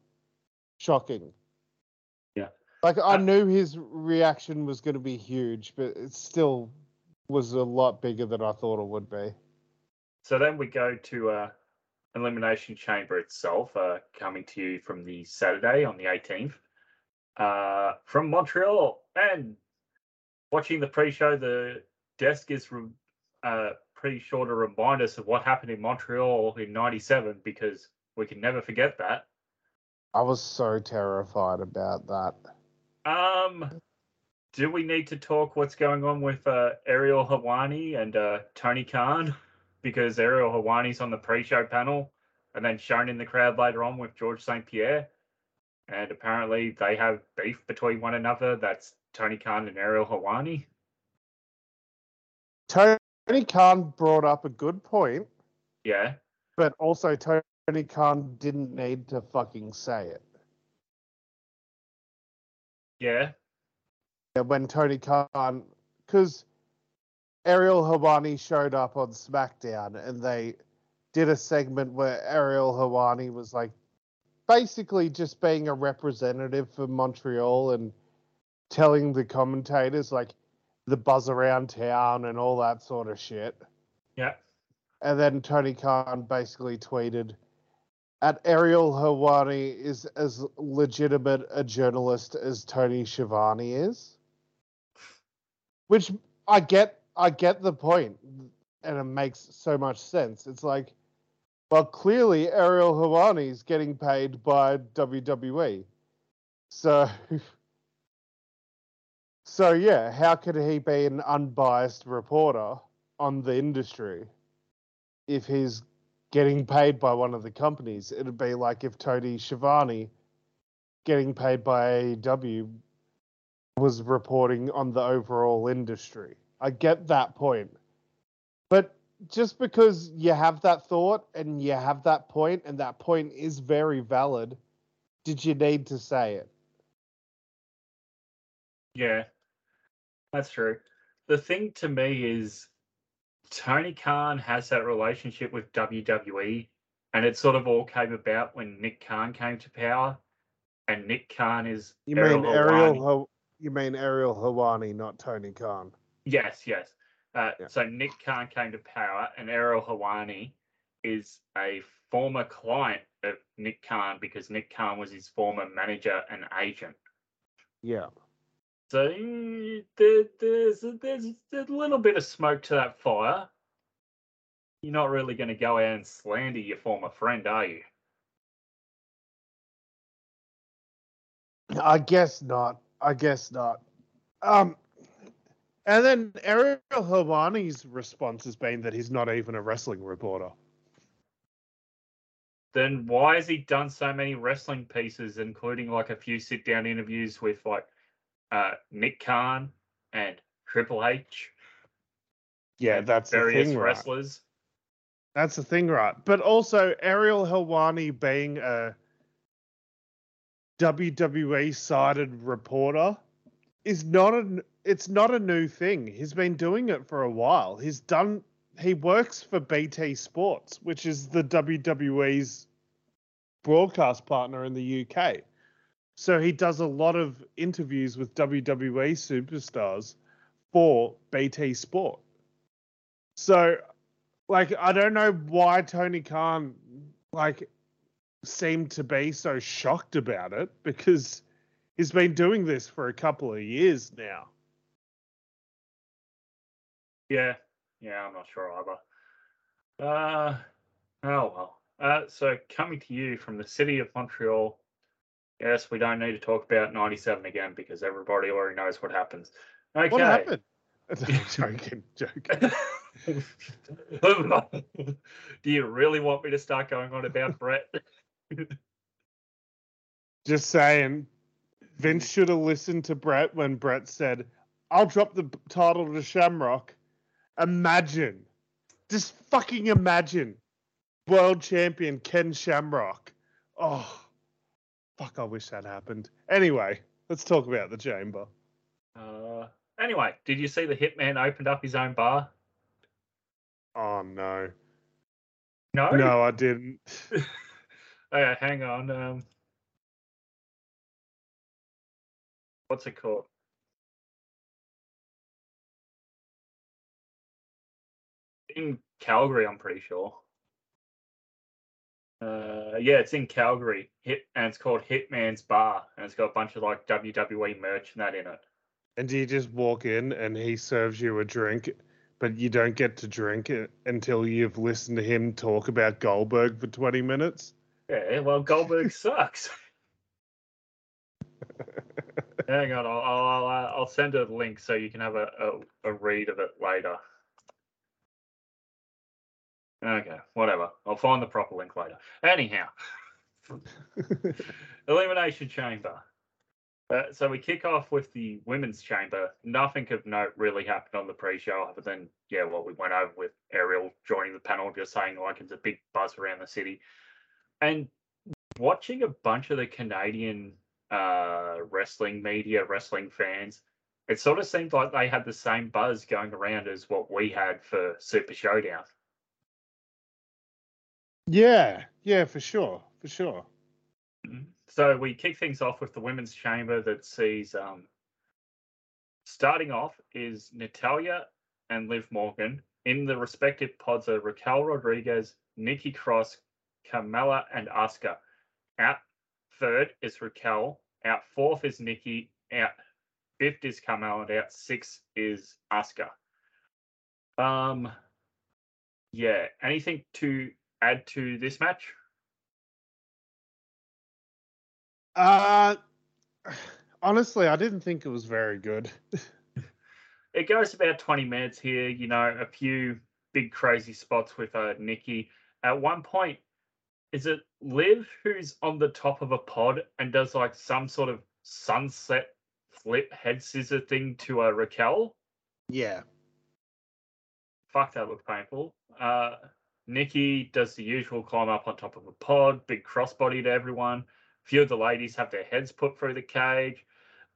shocking. Yeah. Like I Uh, knew his reaction was going to be huge, but it still was a lot bigger than I thought it would be. So then we go to uh, Elimination Chamber itself, uh, coming to you from the Saturday on the 18th. Uh, from Montreal and watching the pre-show, the desk is re- uh, pretty sure to remind us of what happened in Montreal in '97 because we can never forget that. I was so terrified about that. Um, do we need to talk what's going on with uh, Ariel Helwani and uh, Tony Khan? Because Ariel Helwani's on the pre-show panel and then shown in the crowd later on with George St. Pierre. And apparently they have beef between one another. That's Tony Khan and Ariel Helwani. Tony Khan brought up a good point, Yeah. but also Tony Khan didn't need to fucking say it. Yeah. Yeah, when Tony Khan, because Ariel Helwani showed up on SmackDown and they did a segment where Ariel Helwani was like basically just being a representative for Montreal and telling the commentators like the buzz around town and all that sort of shit. Yeah. And then Tony Khan basically tweeted, "At Ariel Helwani is as legitimate a journalist as Tony Schiavone is," which I get. I get the point, and it makes so much sense. It's like, well, clearly Ariel Helwani is getting paid by WWE, so. So yeah, how could he be an unbiased reporter on the industry if he's getting paid by one of the companies? It'd be like if Tony Schiavone getting paid by AEW was reporting on the overall industry. I get that point. But just because you have that thought and you have that point and that point is very valid, did you need to say it? Yeah. That's true. The thing to me is Tony Khan has that relationship with WWE, and it sort of all came about when Nick Khan came to power. And Nick Khan is You Ariel mean Ariel? Helwani. You mean Ariel Helwani, not Tony Khan? Yes, yes. Uh, Yeah. So Nick Khan came to power, and Ariel Helwani is a former client of Nick Khan because Nick Khan was his former manager and agent. Yeah. So eh, there, there's there's a little bit of smoke to that fire. You're not really going to go out and slander your former friend, are you? I guess not. I guess not. Um, and then Ariel Helwani's response has been that he's not even a wrestling reporter. Then why has he done so many wrestling pieces, including like a few sit-down interviews with like uh, Nick Khan and Triple H, Yeah, that's the various thing, right? wrestlers? That's the thing, right? But also Ariel Helwani being a WWE sided reporter is not a it's not a new thing. He's been doing it for a while. He's done he works for BT Sports, which is the WWE's broadcast partner in the UK. So he does a lot of interviews with WWE superstars for BT Sport. So like I don't know why Tony Khan like seemed to be so shocked about it because he's been doing this for a couple of years now. Yeah, yeah, I'm not sure either. Uh, oh well. Uh, so coming to you from the city of Montreal. Yes, we don't need to talk about '97 again because everybody already knows what happens. Okay. What happened? joking, joking. Do you really want me to start going on about Bret? Just saying, Vince should have listened to Bret when Bret said, I'll drop the title to Shamrock. Imagine, just fucking imagine, world champion Ken Shamrock. Oh, fuck, I wish that happened. Anyway, let's talk about the chamber. Uh, anyway, did you see the Hitman opened up his own bar? Oh, no. No? No, I didn't. oh, hang on. Um, what's it called? In Calgary, I'm pretty sure. Uh, yeah, it's in Calgary, Hit, and it's called Hitman's Bar, and it's got a bunch of like WWE merch and that in it. And do you just walk in and he serves you a drink, but you don't get to drink it until you've listened to him talk about Goldberg for 20 minutes? Yeah, well, Goldberg sucks. Hang on, I'll, I'll, I'll, I'll send a link so you can have a, a, a read of it later. Okay, whatever. I'll find the proper link later. Anyhow, Elimination Chamber. Uh, so we kick off with the women's chamber. Nothing of note really happened on the pre-show other than yeah, what we went over with Ariel joining the panel, just saying like it's a big buzz around the city, and watching a bunch of the Canadian uh, wrestling media, wrestling fans. It sort of seemed like they had the same buzz going around as what we had for Super Showdown. Yeah, yeah, for sure, for sure. So we kick things off with the women's chamber that sees um, starting off is Natalya and Liv Morgan. In the respective pods are Raquel Rodriguez, Nikki Cross, Carmella, and Asuka. Out third is Raquel. Out fourth is Nikki. Out fifth is Carmella. And out six is Asuka. Um, yeah. Anything to add to this match? Uh, honestly, I didn't think it was very good. it goes about 20 minutes here, you know, a few big crazy spots with uh, Nikki. At one point, is it Liv who's on the top of a pod and does like some sort of sunset flip head scissor thing to uh, Raquel? Yeah. Fuck, that looked painful. Uh, Nikki does the usual climb up on top of a pod, big crossbody to everyone A few of the ladies have their heads put through the cage.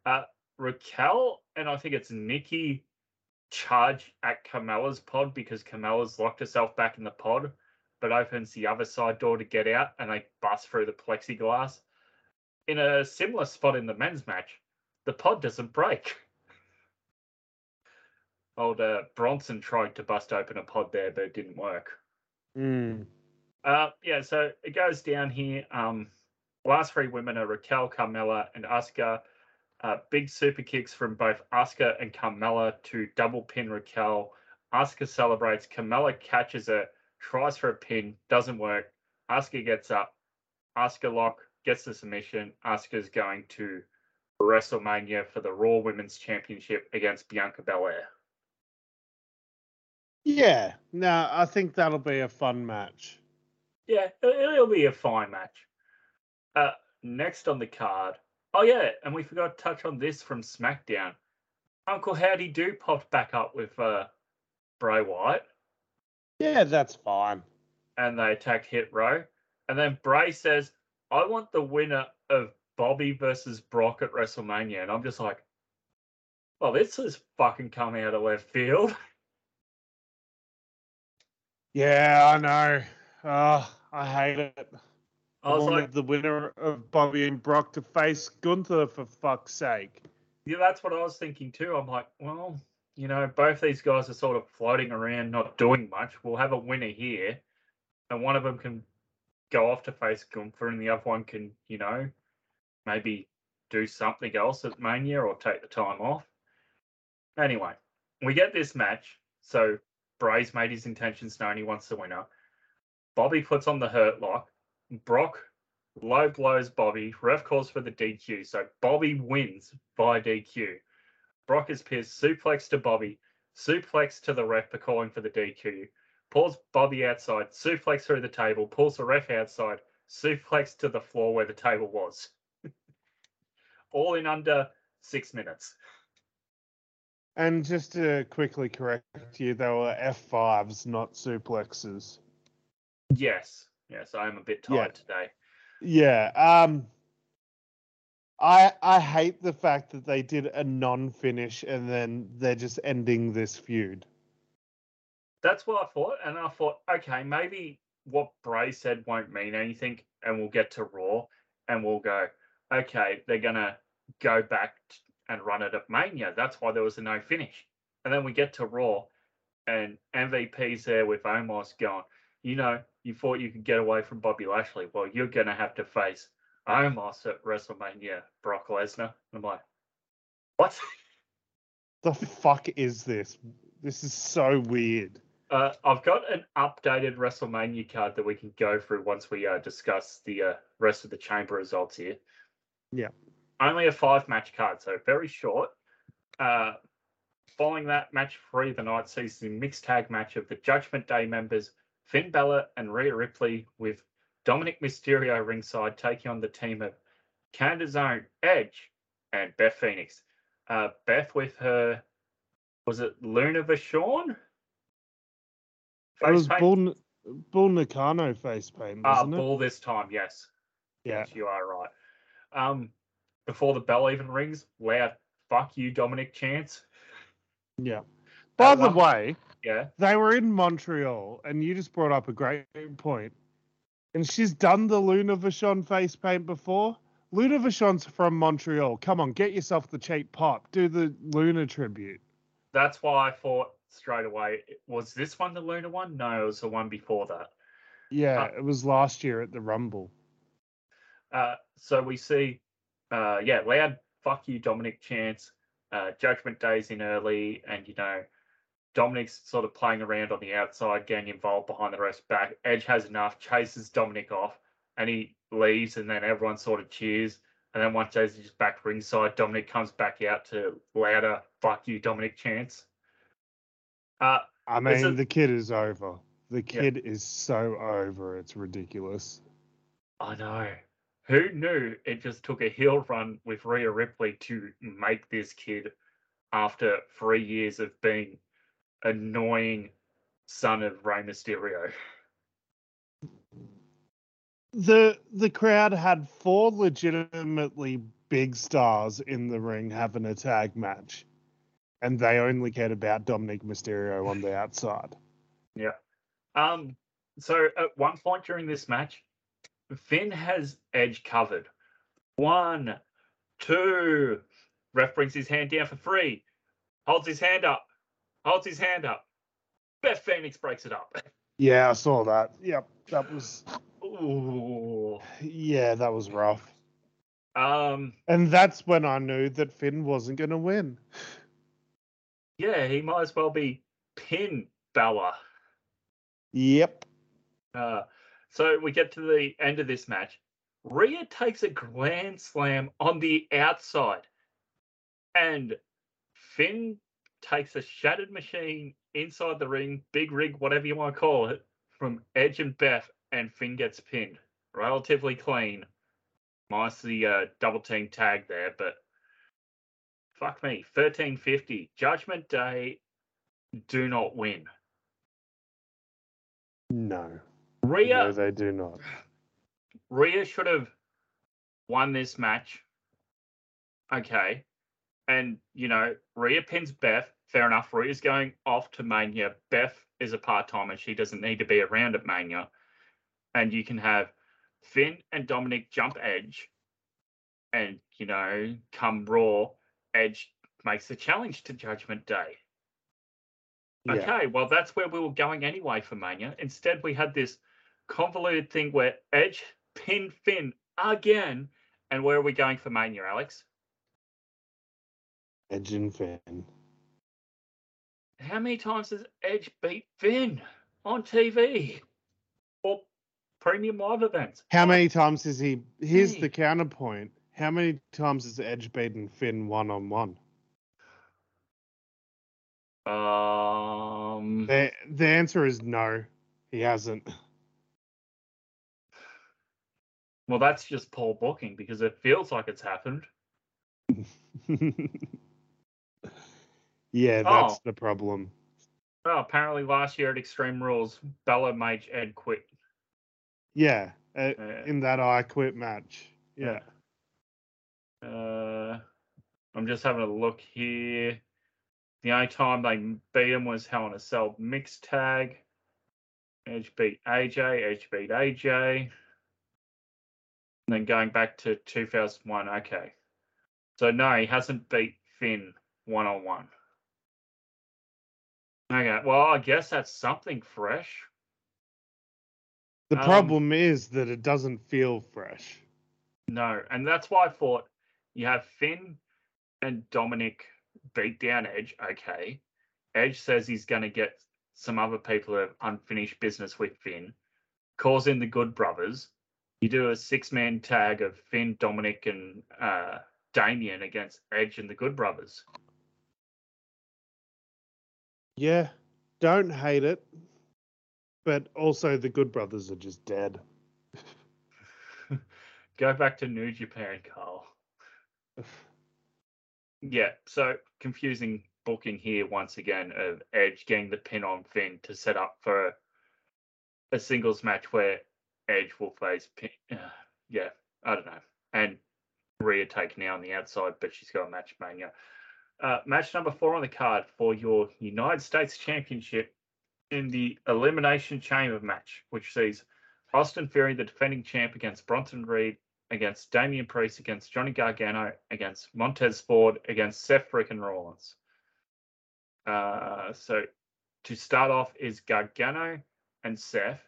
Uh, Raquel and I think it's Nikki charge at Carmella's pod because Carmella's locked herself back in the pod, but opens the other side door to get out and they bust through the plexiglass. In a similar spot in the men's match, the pod doesn't break. Old uh, Bronson tried to bust open a pod there, but it didn't work. Mm. Uh, yeah, so it goes down here. Um, Last three women are Raquel, Carmella, and Asuka. Uh, big super kicks from both Asuka and Carmella to double pin Raquel. Asuka celebrates. Carmella catches it, tries for a pin, doesn't work. Asuka gets up. Asuka lock gets the submission. Asuka's going to WrestleMania for the Raw Women's Championship against Bianca Belair. Yeah, no, I think that'll be a fun match. Yeah, it'll be a fine match. Uh, next on the card. Oh yeah, and we forgot to touch on this from SmackDown. Uncle Howdy Do popped back up with uh, Bray Wyatt. Yeah, that's fine. And they attacked Hit Row. And then Bray says, I want the winner of Bobby versus Brock at WrestleMania. And I'm just like, well, this is fucking coming out of left field. Yeah, I know. Oh, I hate it. I was wanted like, the winner of Bobby and Brock to face Gunther for fuck's sake. yeah, that's what I was thinking too. I'm like, well, you know, both these guys are sort of floating around, not doing much. We'll have a winner here, and one of them can go off to face Gunther, and the other one can, you know, maybe do something else at Mania or take the time off. Anyway, we get this match. So Bray's made his intentions known. He wants the winner. Bobby puts on the hurt lock. Brock low blows Bobby. Ref calls for the DQ. So Bobby wins by DQ. Brock is pissed. Suplex to Bobby. Suplex to the ref for calling for the DQ. Pulls Bobby outside. Suplex through the table. Pulls the ref outside. Suplex to the floor where the table was. All in under six minutes. And just to quickly correct you, they were F5s, not suplexes. Yes. Yes, I am a bit tired Yeah. today. Yeah. Um I I hate the fact that they did a non-finish and then they're just ending this feud. That's what I thought. And I thought, okay, maybe what Bray said won't mean anything. And we'll get to Raw and we'll go, okay, they're going to go back and run it at Mania. That's why there was a no finish. And then we get to Raw and MVP's there with Omos going, you know, you thought you could get away from Bobby Lashley. Well, you're going to have to face Omos at WrestleMania, Brock Lesnar. And I'm like, what? The fuck is this? This is so weird. Uh, I've got an updated WrestleMania card that we can go through once we uh, discuss the uh, rest of the chamber results here. Yeah. Only a five match card, so very short. Uh, following that, match three the night sees the mixed tag match of the Judgment Day members Finn Balor and Rhea Ripley with Dominik Mysterio ringside taking on the team of Canada's own Edge and Beth Phoenix. Uh, Beth with her, was it Luna Vachon? It was paint? Bull, Bull Nakano face paint, Ah, wasn't it? this time, yes. Yeah. Yes, you are right. Um, before the bell even rings, loud "fuck you, Dominik" Chance. Yeah. By At the one- way, Yeah, they were in Montreal, and you just brought up a great point. And she's done the Luna Vachon face paint before. Luna Vachon's from Montreal. Come on, get yourself the cheap pop. Do the Luna tribute. that's why I thought straight away. Was this one the Luna one? No, it was the one before that. Yeah, Uh, it was last year at the Rumble. Uh, so we see, uh, yeah, loud "fuck you, Dominik" chants. Uh, Judgment Day's in early, and you know, Dominik's sort of playing around on the outside, getting involved behind the rest back. Edge has enough, chases Dominik off, and he leaves, and then everyone sort of cheers. And then once Edge is back ringside, Dominik comes back out to louder "fuck you, Dominik" chants. Uh, I mean, is- the kid is over. The kid is so over. It's ridiculous. I know. Who knew it just took a heel run with Rhea Ripley to make this kid after three years of being annoying son of Rey Mysterio? the The crowd had four legitimately big stars in the ring having a tag match, and they only cared about Dominik Mysterio on the outside. Yeah. Um, so at one point during this match, Finn has Edge covered. One, two. Ref brings his hand down for three. Holds his hand up. Holds his hand up. Beth Phoenix breaks it up. Yeah, I saw that. Yep, that was Ooh. yeah, that was rough. Um. And that's when I knew that Finn wasn't going to win. Yeah, he might as well be pin Bella. Yep. Uh, so we get to the end of this match. Rhea takes a grand slam on the outside, and Finn takes a shattered machine inside the ring, big rig, whatever you want to call it, from Edge and Beth, and Finn gets pinned. Relatively clean, minus the uh, double team tag there, but fuck me, thirteen fifty. Judgment Day do not win. No. Rhea No, they do not. Rhea should have won this match. Okay. And, you know, Rhea pins Beth. Fair enough. Rhea's going off to Mania. Beth is a part timer. She doesn't need to be around at Mania. And you can have Finn and Dominik jump Edge. And, you know, come Raw, Edge makes the challenge to Judgment Day. Yeah. Okay, well, that's where we were going anyway for Mania. Instead, we had this convoluted thing where Edge pinned Finn again. And where are we going for Mania, Alex? Edge and Finn. How many times has Edge beat Finn on TV or premium live events? How many times has he? Here's Hey. the counterpoint. How many times has Edge beaten Finn one on one? Um, The the answer is no. He hasn't. Well, that's just poor booking because it feels like it's happened. yeah, that's Oh. the problem. Well, apparently last year at Extreme Rules, Balor made Ed quit. Yeah, uh, in that I quit match. Yeah. Uh, I'm just having a look here. The only time they beat him was Hell in a Cell mixed tag. Edge beat AJ, Edge beat AJ. And then going back to 2001, okay. So no, he hasn't beat Finn one on one. Okay, well, I guess that's something fresh. The Um, problem is that it doesn't feel fresh. No, and that's why I thought you have Finn and Dominik beat down Edge. Okay, Edge says he's going to get some other people who have unfinished business with Finn. Calls in the Good Brothers. You do a six-man tag of Finn, Dominik, and uh, Damian against Edge and the Good Brothers. Yeah, don't hate it. But also, the Good Brothers are just dead. Go back to New Japan, Karl. Yeah, so confusing booking here once again of Edge getting the pin on Finn to set up for a singles match where Edge will face. Uh, yeah, I don't know. And Rhea taken out on the outside, but she's got a match mania. Uh, match number four on the card for your United States Championship in the Elimination Chamber match, which sees Austin Theory, the defending champ, against Bronson Reed, against Damian Priest, against Johnny Gargano, against Montez Ford, against Seth Frickin' Rollins. Uh, so to start off is Gargano and Seth.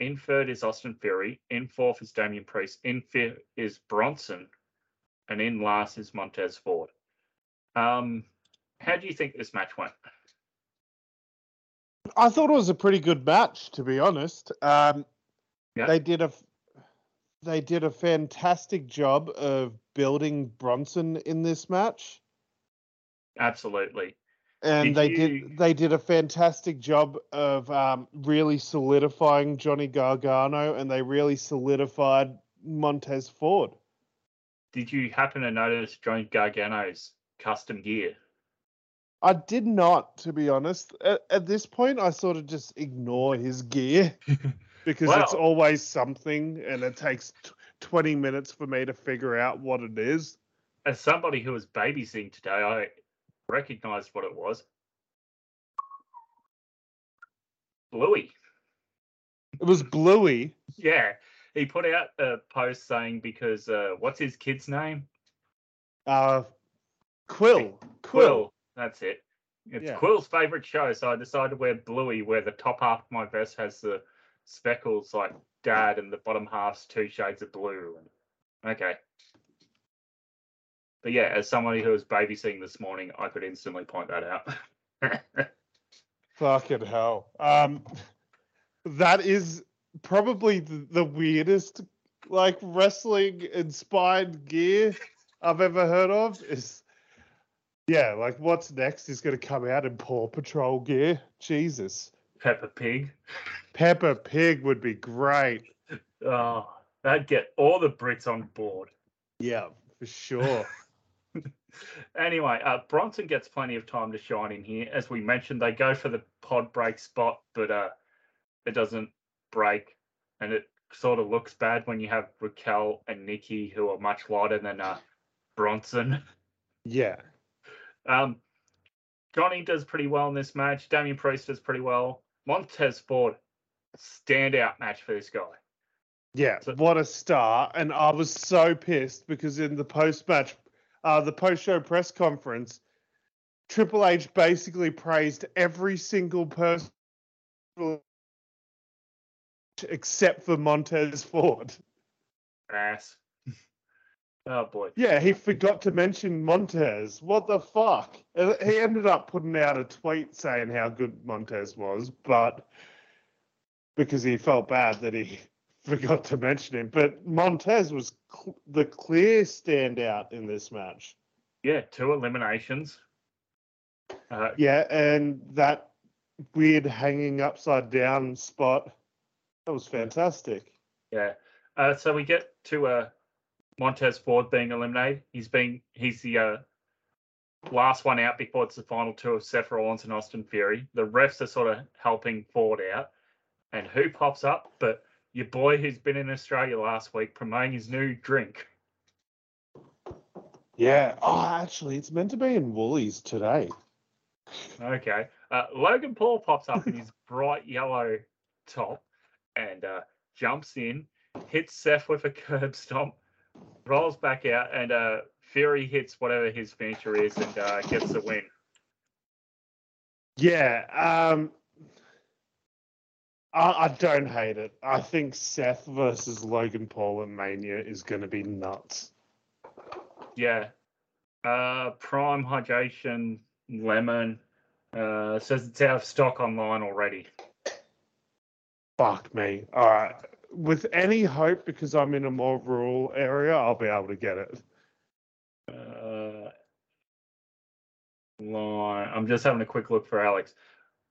In third is Austin Theory. In fourth is Damian Priest. In fifth is Bronson. And in last is Montez Ford. Um, how do you think this match went? I thought it was a pretty good match, to be honest. Um, Yeah. They did a they did a fantastic job of building Bronson in this match, Absolutely. And Did they you- did they did a fantastic job of um, really solidifying Johnny Gargano, and they really solidified Montez Ford. Did you happen to notice Johnny Gargano's custom gear? I did not, to be honest. At, at this point, I sort of just ignore his gear because it's always something, and it takes t- twenty minutes for me to figure out what it is. As somebody who was babysitting today, I recognized what it was. Bluey. It was Bluey. Yeah. He put out a post saying because uh, what's his kid's name? Uh, Quill. Quill. That's it. It's Yeah. Quill's favorite show, so I decided to wear Bluey, where the top half of my vest has the speckles like dad, and the bottom half's two shades of blue. And, okay. But yeah, as somebody who was babysitting this morning, I could instantly point that out. Fucking hell. Um, that is probably the, the weirdest, like wrestling inspired gear I've ever heard of. Is yeah, like what's next is going to come out in Paw Patrol gear. Jesus, Peppa Pig. Peppa Pig would be great. Oh, that'd get all the Brits on board. Yeah, for sure. Anyway, uh, Bronson gets plenty of time to shine in here. As we mentioned, they go for the pod break spot, but uh, it doesn't break, and it sort of looks bad when you have Raquel and Nikki, who are much lighter than uh, Bronson. yeah, Um, Johnny does pretty well in this match. Damian Priest does pretty well. Montez Ford, standout match for this guy. yeah. So- what a star! And I was so pissed because in the post match, uh, the post show press conference, Triple H basically praised every single person except for Montez Ford. Ass. oh boy. Yeah, he forgot to mention Montez. What the fuck? Uh, He ended up putting out a tweet saying how good Montez was, but because he felt bad that he forgot to mention him. But Montez was cl- the clear standout in this match. Yeah, two eliminations. Uh, Yeah, and that weird hanging upside down spot, that was fantastic. Yeah. Uh, so we get to uh, Montez Ford being eliminated. He's been he's the uh, last one out before it's the final two of Seth Rollins and Austin Theory. The refs are sort of helping Ford out, and who pops up? But your boy who's been in Australia last week promoting his new drink. Yeah. Oh, actually, it's meant to be in Woolies today. Okay. Uh, Logan Paul pops up in his bright yellow top and uh, jumps in, hits Seth with a curb stomp, rolls back out, and uh, Theory hits whatever his finisher is and uh, gets the win. Yeah. Um, I, I don't hate it. I think Seth versus Logan Paul at Mania is going to be nuts. Yeah. Uh, Prime Hydration Lemon uh, says it's out of stock online already. Fuck me. All right. With any hope, because I'm in a more rural area, I'll be able to get it. Uh, line. I'm just having a quick look for Alex.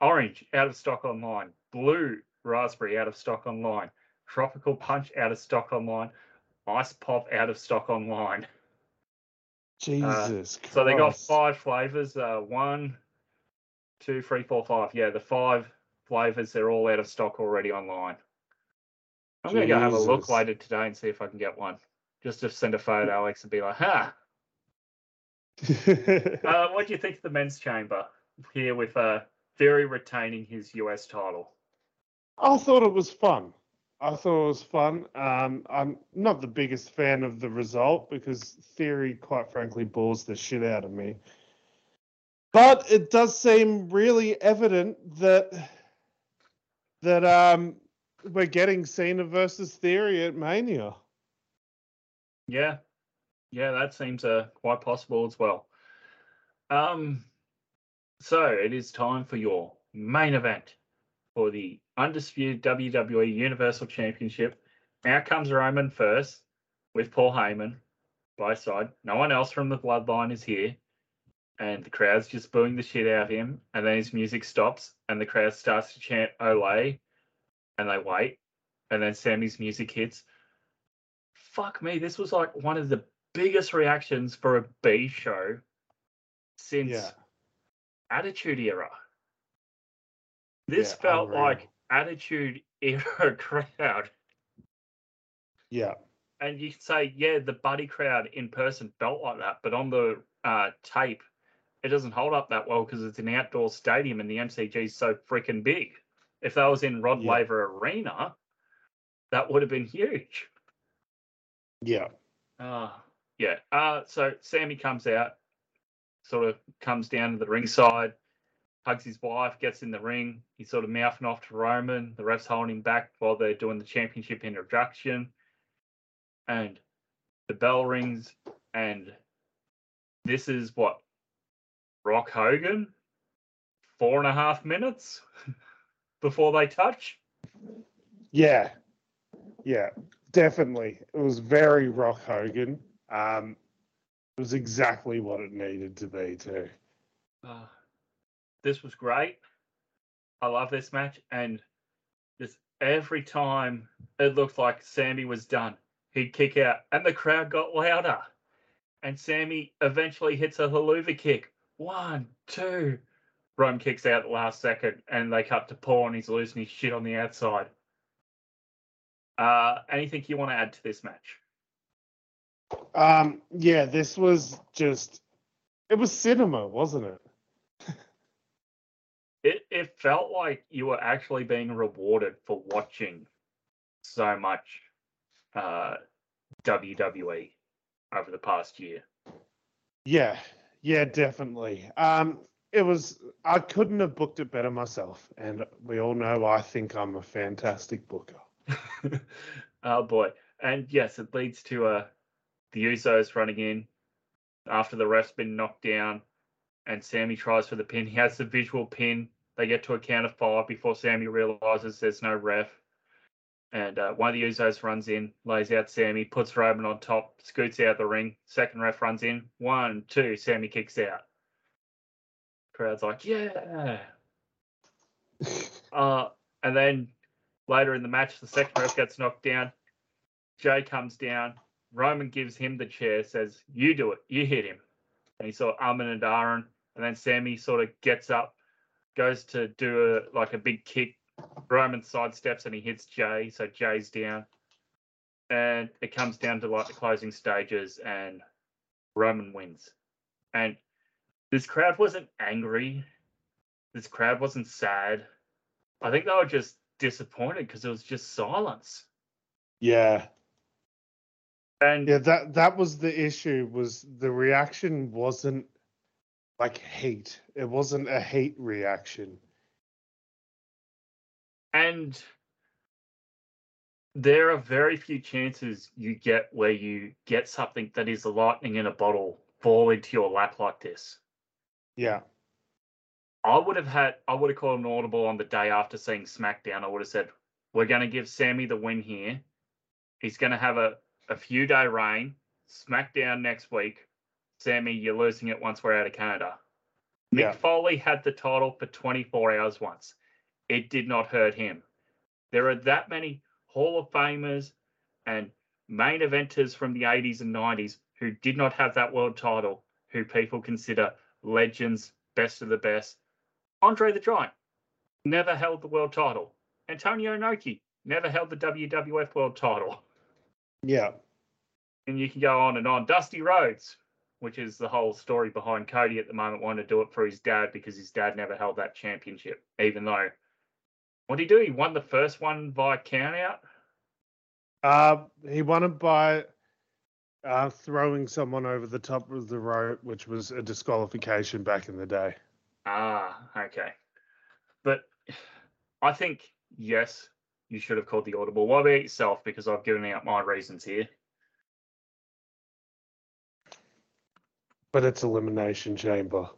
Orange out of stock online. Blue raspberry out of stock online. Tropical punch out of stock online. Ice pop out of stock online. Jesus. So they got five flavors. Uh, one, two, three, four, five. Yeah, the five flavors. They're all out of stock already online. I'm gonna go have a look later today and see if I can get one. Just to send a photo to Alex and be like, "Ha, Uh, what do you think of the men's chamber here with uh, Theory retaining his US title? I thought it was fun. I thought it was fun. Um, I'm not the biggest fan of the result because Theory, quite frankly, bores the shit out of me. But it does seem really evident that that um, we're getting Cena versus Theory at Mania. Yeah, yeah, that seems uh, quite possible as well. Um, so it is time for your main event for the undisputed WWE Universal Championship. Out comes Roman first with Paul Heyman by side. No one else from the Bloodline is here. And the crowd's just booing the shit out of him. And then his music stops and the crowd starts to chant Olay. And they wait. And then Sami's music hits. Fuck me, this was like one of the biggest reactions for a B show since Yeah. Attitude Era. This Yeah, felt unreal. like Attitude Era crowd. Yeah. And you could say, yeah, the buddy crowd in person felt like that, but on the uh, tape, it doesn't hold up that well because it's an outdoor stadium and the MCG is so freaking big. If that was in Rod Yeah. Laver Arena, that would have been huge. Yeah. Uh, yeah. Uh, so Sami comes out, sort of comes down to the ringside, hugs his wife, gets in the ring. He's sort of mouthing off to Roman. The ref's holding him back while they're doing the championship introduction. And the bell rings, and this is what? Rock Hogan? Four and a half minutes before they touch? Yeah. Yeah. Definitely. It was very Rock Hogan. Um, it was exactly what it needed to be, too. Uh, this was great. I love this match, and just every time it looked like Sami was done, he'd kick out, and the crowd got louder. And Sami eventually hits a Helluva Kick. One, two. Rome kicks out at the last second, and they cut to Paul, and he's losing his shit on the outside. Uh, anything you want to add to this match? Um, yeah, this was just it was cinema, wasn't it? It felt like you were actually being rewarded for watching so much uh, WWE over the past year. Yeah, yeah, definitely. Um, it was I couldn't have booked it better myself, and we all know I think I'm a fantastic booker. oh boy. And yes, it leads to uh the Usos running in after the ref's been knocked down and Sami tries for the pin. He has the visual pin. They get to a count of five before Sami realizes there's no ref. And uh, one of the Usos runs in, lays out Sami, puts Roman on top, scoots out the ring. Second ref runs in. One, two, Sami kicks out. Crowd's like, yeah. uh, and then later in the match, the second ref gets knocked down. Jay comes down. Roman gives him the chair, says, You do it. You hit him. And he saw Armin and Aaron. And then Sami sort of gets up, goes to do a like a big kick. Roman sidesteps and he hits Jay. So Jay's down. And it comes down to like the closing stages and Roman wins. And this crowd wasn't angry. This crowd wasn't sad. I think they were just disappointed because it was just silence. Yeah. And Yeah, that that was the issue. Was the reaction wasn't like hate. It wasn't a hate reaction. and there are very few chances you get where you get something that is a lightning in a bottle fall into your lap like this. Yeah. I would have had I would have called an audible on the day after seeing SmackDown. I would have said, We're gonna give Sami the win here. He's gonna have a, a few day reign. SmackDown next week. Sami, you're losing it once we're out of Canada. Mick Yeah. Foley had the title for 24 hours once. It did not hurt him. There are that many Hall of Famers and main eventers from the 80s and 90s who did not have that world title, who people consider legends, best of the best. Andre the Giant never held the world title. Antonio Inoki never held the WWF world title. Yeah. And you can go on and on. Dusty Rhodes, which is the whole story behind Cody at the moment, wanting to do it for his dad because his dad never held that championship, even though what did he do? He won the first one by countout. Uh, he won it by uh, throwing someone over the top of the rope, which was a disqualification back in the day. Ah, okay. But I think yes, you should have called the audible. What about yourself? Because I've given out my reasons here. But it's elimination chamber.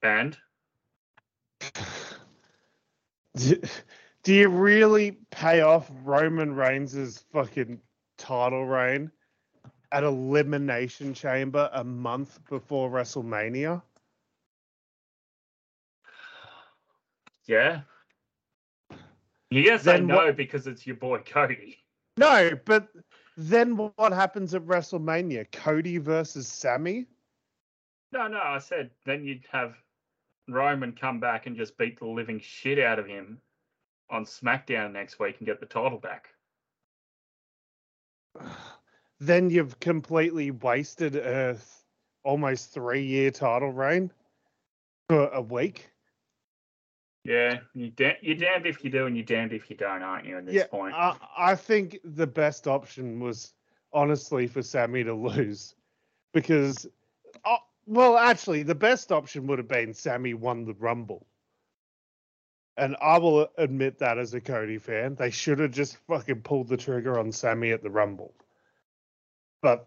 And Do, do you really pay off Roman Reigns' fucking title reign at Elimination Chamber a month before WrestleMania? yeah, you say Then no what- because it's your boy Cody. No, but then what happens at WrestleMania? Cody versus Sami? No, no, I said then you'd have Roman come back and just beat the living shit out of him on SmackDown next week and get the title back. Then you've completely wasted a th- almost three year title reign for a week. Yeah, you da- you're damned if you do and you're damned if you don't, aren't you? At this yeah, point, I, I think the best option was honestly for Sami to lose because, oh, well, actually, the best option would have been Sami won the Rumble. And I will admit that as a Cody fan, they should have just fucking pulled the trigger on Sami at the Rumble. But,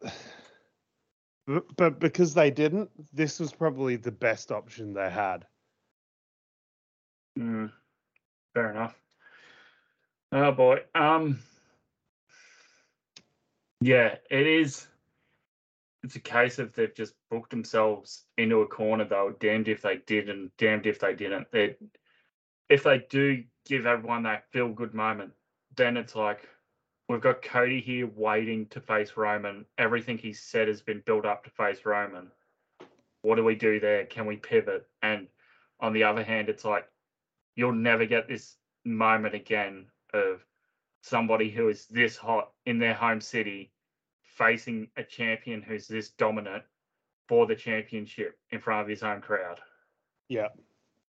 but- but because they didn't, this was probably the best option they had. Mm, fair enough. Oh boy. Um. Yeah, it is. It's a case of they've just booked themselves into a corner. They were damned if they did and damned if they didn't. They, if they do give everyone that feel good moment, then it's like we've got Cody here waiting to face Roman. Everything he said has been built up to face Roman. What do we do there? Can we pivot? And on the other hand, it's like you'll never get this moment again of somebody who is this hot in their home city facing a champion who's this dominant for the championship in front of his own crowd. Yeah.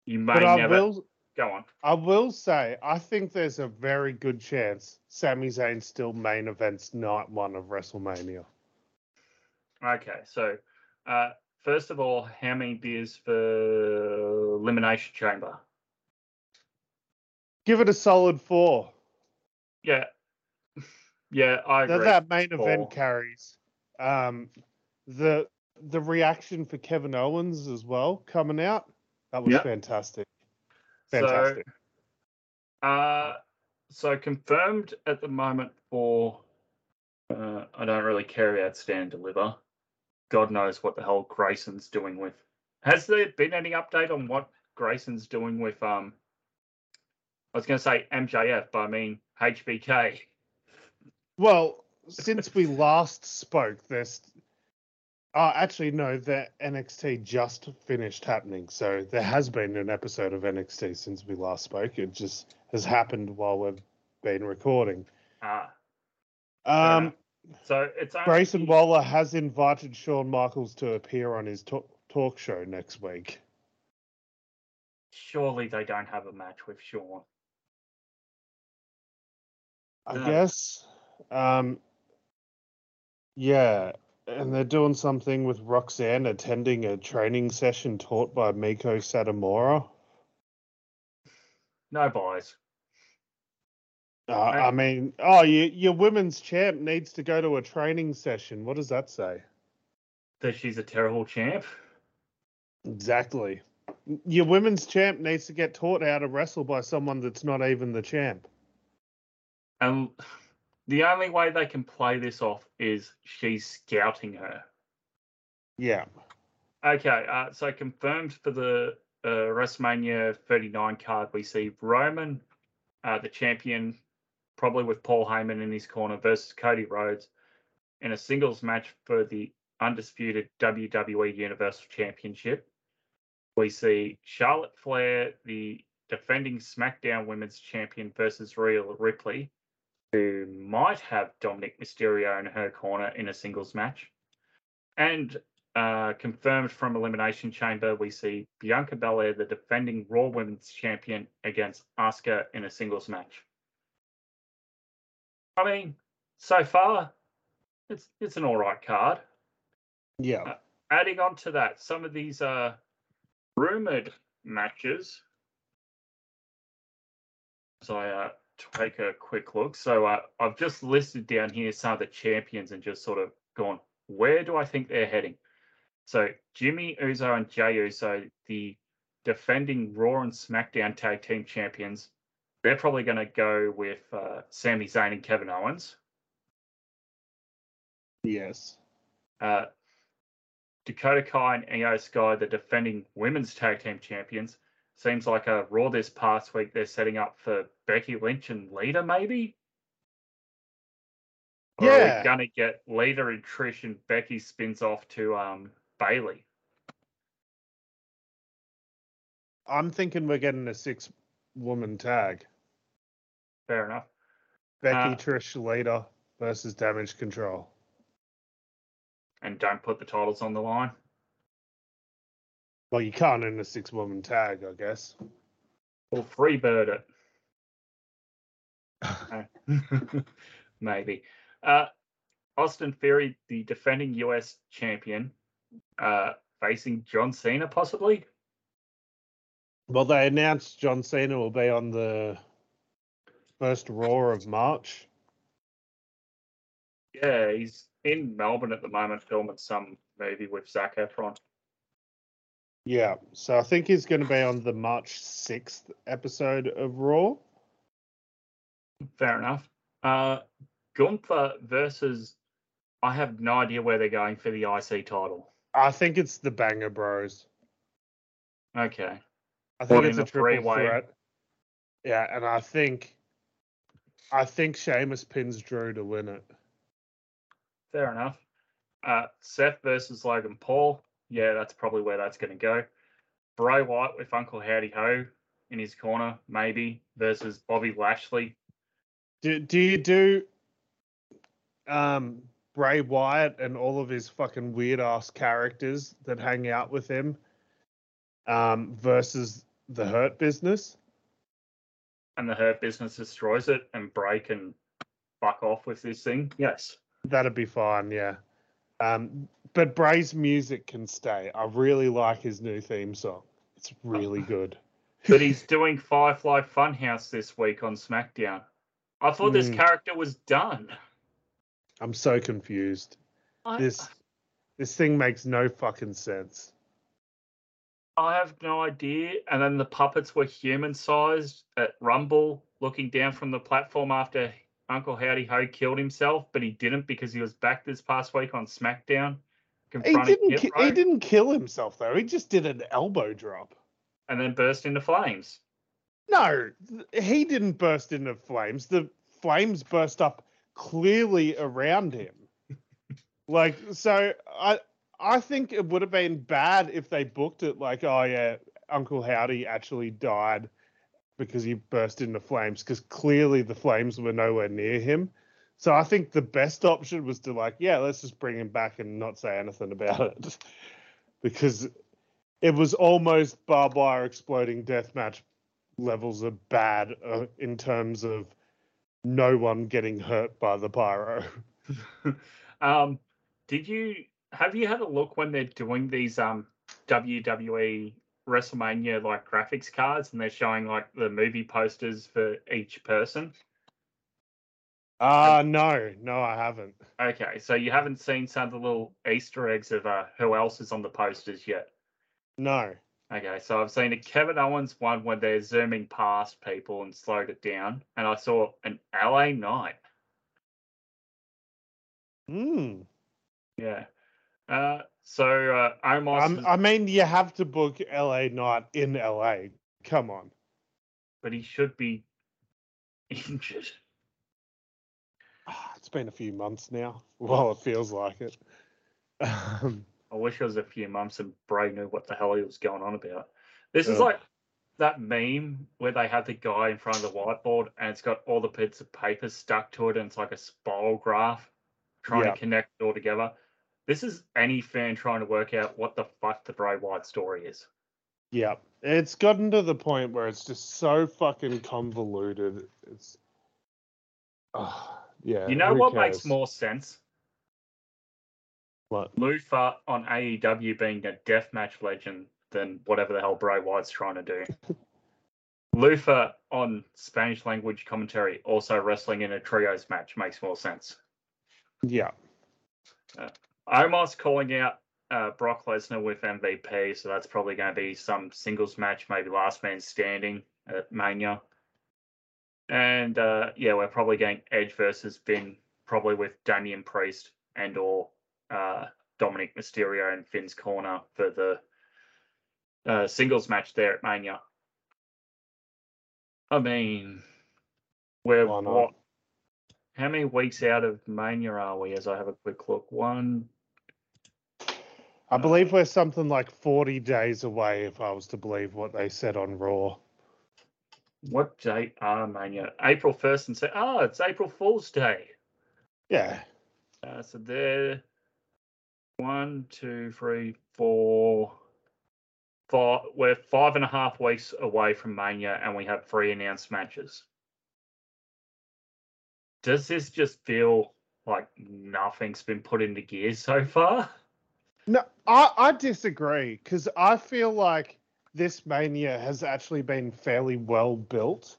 You may But I never will go on. I will say, I think there's a very good chance Sami Zayn still main events night one of WrestleMania. Okay, so uh, first of all, how many beers for Elimination Chamber? Give it a solid four. Yeah. Yeah, I That, agree. that main Four. event carries. Um, the the reaction for Kevin Owens as well coming out. That was Yep. fantastic. So, Fantastic. Uh, so confirmed at the moment for. Uh, I don't really care about stand deliver. God knows what the hell Grayson's doing with. Has there been any update on what Grayson's doing with? Um, I was going to say MJF, but I mean HBK. Well, since we last spoke, there's. Oh, actually, no. The NXT just finished happening, so there has been an episode of NXT since we last spoke. It just has happened while we've been recording. Uh, Um, so it's only, Grayson Waller has invited Shawn Michaels to appear on his talk, talk show next week. Surely they don't have a match with Shawn. I guess. Um, yeah, and they're doing something with Roxanne attending a training session taught by Meiko Satomura. No buys. Uh, I mean, oh, you, your women's champ needs to go to a training session. What does that say? That she's a terrible champ. Exactly. Your women's champ needs to get taught how to wrestle by someone that's not even the champ. And the only way they can play this off is she's scouting her. Yeah. Okay, uh, so confirmed for the uh, WrestleMania 39 card, we see Roman, uh, the champion, probably with Paul Heyman in his corner, versus Cody Rhodes in a singles match for the undisputed WWE Universal Championship. We see Charlotte Flair, the defending SmackDown Women's Champion, versus Rhea Ripley, who might have Dominik Mysterio in her corner in a singles match. And uh, confirmed from Elimination Chamber, we see Bianca Belair, the defending Raw Women's Champion, against Asuka in a singles match. I mean, so far, it's it's an all right card. Yeah. Adding on to that, some of these uh, rumored matches. So I uh, take a quick look. So uh, I've just listed down here some of the champions and just sort of gone, where do I think they're heading? So Jimmy Uso and Jay Uso, the defending Raw and SmackDown Tag Team Champions, they're probably going to go with uh, Sami Zayn and Kevin Owens. Yes. Uh, Dakota Kai and Iyo Sky, the defending women's tag team champions. Seems like a Raw this past week they're setting up for Becky Lynch and Lita, maybe? Or are Yeah. we gonna get Lita and Trish and Becky spins off to um Bayley? I'm thinking we're getting a six woman tag. Fair enough. Becky, Uh, Trish, Lita versus Damage Control. And don't put the titles on the line. Well, you can't in a six woman tag, I guess. Or freebird it. Uh, Maybe. Uh, Austin Theory, the defending US champion, uh, facing John Cena, possibly. Well, they announced John Cena will be on the first Raw of March. Yeah, he's in Melbourne at the moment filming some movie with Zac Efron. Yeah, so I think he's going to be on the March 6th episode of Raw. Fair enough. Uh, Gunther versus. I have no idea where they're going for the IC title. I think it's the Banger Bros. Okay. I think it's a triple three-way? threat. Yeah, and I think I think Sheamus pins Drew to win it. Fair enough. Uh, Seth versus Logan Paul. Yeah, that's probably where that's going to go. Bray Wyatt with Uncle Howdy Ho in his corner, maybe, versus Bobby Lashley. Do do you do um Bray Wyatt and all of his fucking weird ass characters that hang out with him um versus the Hurt Business? and the Hurt Business destroys it, and Bray can fuck off with this thing. Yes. That'd be fine, yeah. Um but Bray's music can stay. I really like his new theme song. It's really good. but he's doing Firefly Funhouse this week on SmackDown. I thought this Mm. character was done. I'm so confused. I, This this thing makes no fucking sense. I have no idea. And then the puppets were human sized at Rumble, looking down from the platform after Uncle Howdy Ho killed himself, but he didn't because he was back this past week on SmackDown. He didn't. Ki- He didn't kill himself though. He just did an elbow drop. and then burst into flames. No, he didn't burst into flames. The flames burst up clearly around him. like so, I I think it would have been bad if they booked it like, oh yeah, Uncle Howdy actually died because he burst into flames because clearly the flames were nowhere near him. So I think the best option was to like, yeah, let's just bring him back and not say anything about it because it was almost barbed wire exploding deathmatch levels of bad uh, in terms of no one getting hurt by the pyro. um, did you have you had a look when they're doing these um WWE WrestleMania like graphics cards and they're showing like the movie posters for each person? Ah, no, no, I haven't. Okay, so you haven't seen some of the little Easter eggs of uh, who else is on the posters yet. No. Okay, so I've seen a Kevin Owens one where they're zooming past people and slowed it down, and I saw an LA Knight. Hmm. Yeah. Uh, so uh, Omos, Um, is- I mean, you have to book LA Knight in LA. Come on. but he should be injured. Ah, It's been a few months now. Well, it feels like it. Um, I wish it was a few months and Bray knew what the hell he was going on about. This is like that meme where they have the guy in front of the whiteboard and it's got all the bits of paper stuck to it and it's like a spiral graph trying Yeah. to connect it all together. This is any fan trying to work out what the fuck the Bray Wyatt story is. yeah, it's gotten to the point where it's just so fucking convoluted. It's, Ah, yeah. You know what makes more sense? What? Lufa on AEW being a deathmatch legend than whatever the hell Bray Wyatt's trying to do. Lufa on Spanish language commentary also wrestling in a trios match makes more sense. Yeah. Omos calling out uh, Brock Lesnar with MVP, so that's probably going to be some singles match, maybe last man standing at Mania. And uh, yeah, we're probably getting Edge versus Finn, probably with Damian Priest and or uh, Dominik Mysterio in Finn's corner for the uh, singles match there at Mania. I mean, we're what? How many weeks out of Mania are we? As I have a quick look, one, I believe we're something like 40 days away, if I was to believe what they said on Raw. What date are Mania? April 1st and say, oh, it's April Fool's Day. Yeah. Uh, so there, one, two, three, four, five. We're five and a half weeks away from Mania, and we have three announced matches. Does this just feel like nothing's been put into gear so far? No, I, I disagree because I feel like this mania has actually been fairly well built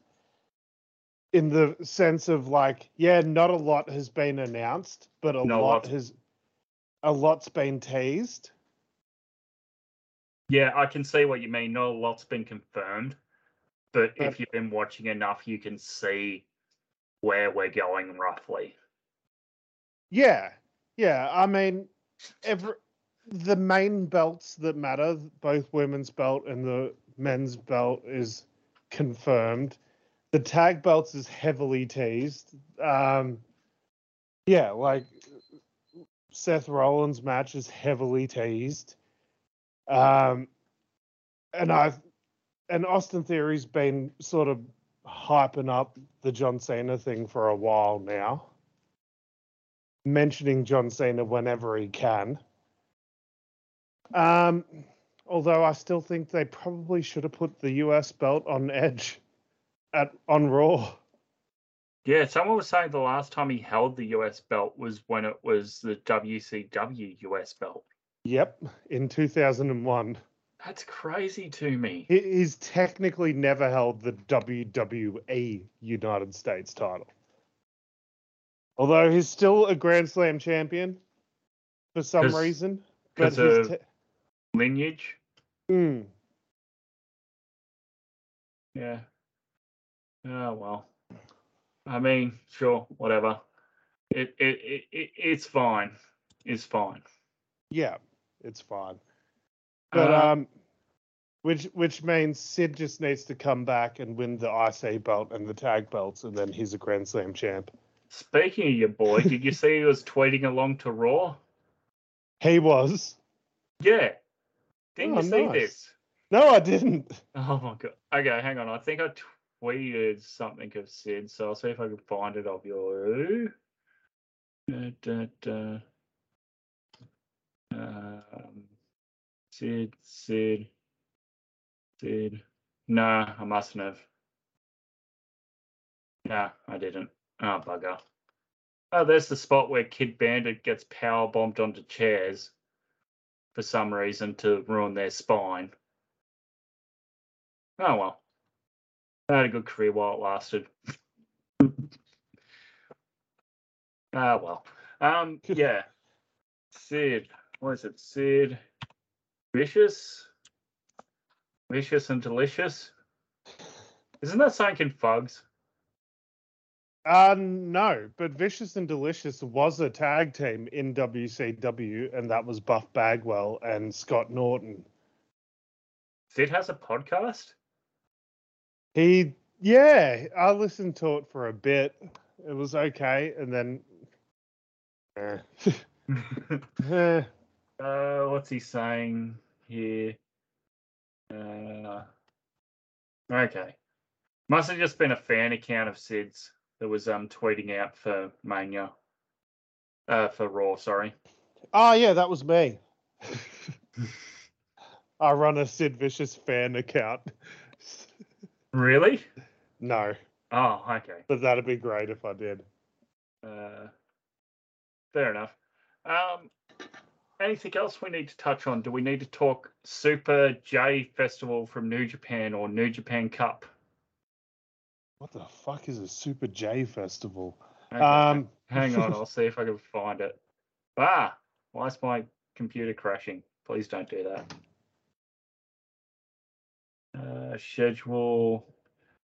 in the sense of like, yeah, not a lot has been announced, but a No, lot has a lot's been teased. Yeah, I can see what you mean. Not a lot's been confirmed, but But- if you've been watching enough, you can see where we're going roughly. Yeah, yeah. I mean, every the main belts that matter, both women's belt and the men's belt, is confirmed. The tag belts is heavily teased. Um, yeah, like Seth Rollins' match is heavily teased. Um, and I've and Austin Theory's been sort of hyping up the John Cena thing for a while now mentioning John Cena whenever he can. Um, although I still think they probably should have put the US belt on Edge at on Raw. Yeah, someone was saying the last time he held the US belt was when it was the WCW US belt. Yep, in 2001. That's crazy to me. He, he's technically never held the WWE United States title. Although he's still a Grand Slam champion for some reason. But his te- Lineage. Mm, Yeah. Oh well. I mean, sure, whatever. It it, it, it it's fine. It's fine. yeah, it's fine. But Uh, um, which which means Sid just needs to come back and win the IC belt and the tag belts, and then he's a Grand Slam champ. speaking of your boy, did you see he was tweeting along to Raw? He was. Yeah. Didn't Oh, you see nice. this? No, I didn't. Oh my god. Okay, hang on. I think I tweeted something of Sid, so I'll see if I can find it of you. Da, da, da. Um, Sid, Sid, Sid. No, I mustn't have. No, I didn't. Oh, bugger. Oh, there's the spot where Kid Bandit gets power bombed onto chairs for some reason to ruin their spine. Oh well. I had a good career while it lasted. Ah well. Um yeah. Sid. What is it? Sid Vicious? Vicious and delicious? Isn't that something in Fugs? Uh no, but Vicious and Delicious was a tag team in WCW, and that was Buff Bagwell and Scott Norton. Sid has a podcast? He, yeah, I listened to it for a bit. It was okay, and then, eh. Eh, uh what's he saying here? Uh okay. Must have just been a fan account of Sid's that was um tweeting out for Mania. Uh for Raw, sorry. oh yeah, that was me. I run a Sid Vicious fan account. Really? no, Oh, okay. but that'd be great if I did. Uh, fair enough. Um, anything else we need to touch on? Do we need to talk Super J Festival from New Japan or New Japan Cup? What the fuck is a Super J festival? Okay, Um, hang on, I'll see if I can find it. Ah, why is my computer crashing? Please don't do that. Uh, schedule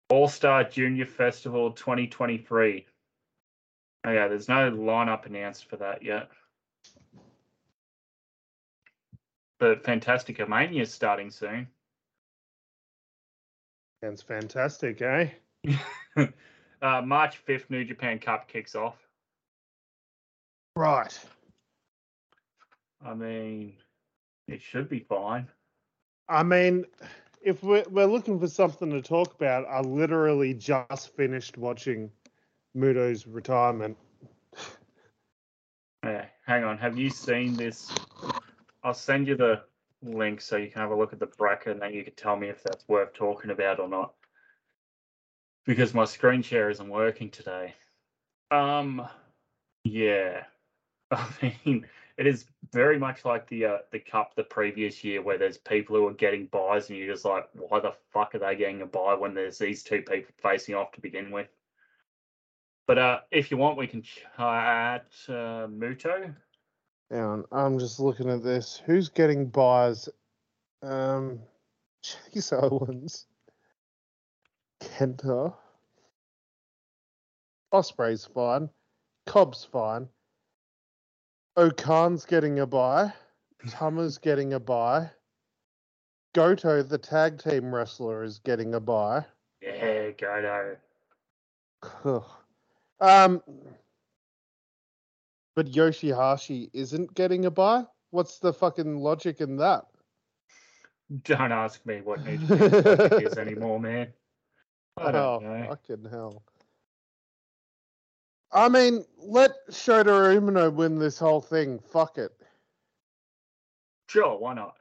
All Star Junior Festival 2023. Oh yeah, there's no lineup announced for that yet. But Fantastica Mania is starting soon. Sounds fantastic, eh? uh, March 5th, New Japan Cup kicks off. Right. I mean, it should be fine. I mean, if we're, we're looking for something to talk about, I literally just finished watching Muto's retirement. Yeah, hang on. Have you seen this? I'll send you the link so you can have a look at the bracket and then you can tell me if that's worth talking about or not. Because my screen share isn't working today. Um, yeah. I mean, it is very much like the uh, the cup the previous year where there's people who are getting buys and you're just like, why the fuck are they getting a buy when there's these two people facing off to begin with? But uh, if you want, we can chat uh, Muto. On, I'm just looking at this. Who's getting buys? Um, Chase Owens, Kenta, Osprey's fine, Cobb's fine, O-Khan's getting a buy, Tama's getting a buy, Goto, the tag team wrestler, is getting a buy. Yeah, Goto. Um, but Yoshihashi isn't getting a buy. What's the fucking logic in that? Don't ask me what New Japan's logic is anymore, man. Oh, know. fucking hell. I mean, let Shota Umino win this whole thing. Fuck it. Sure, why not?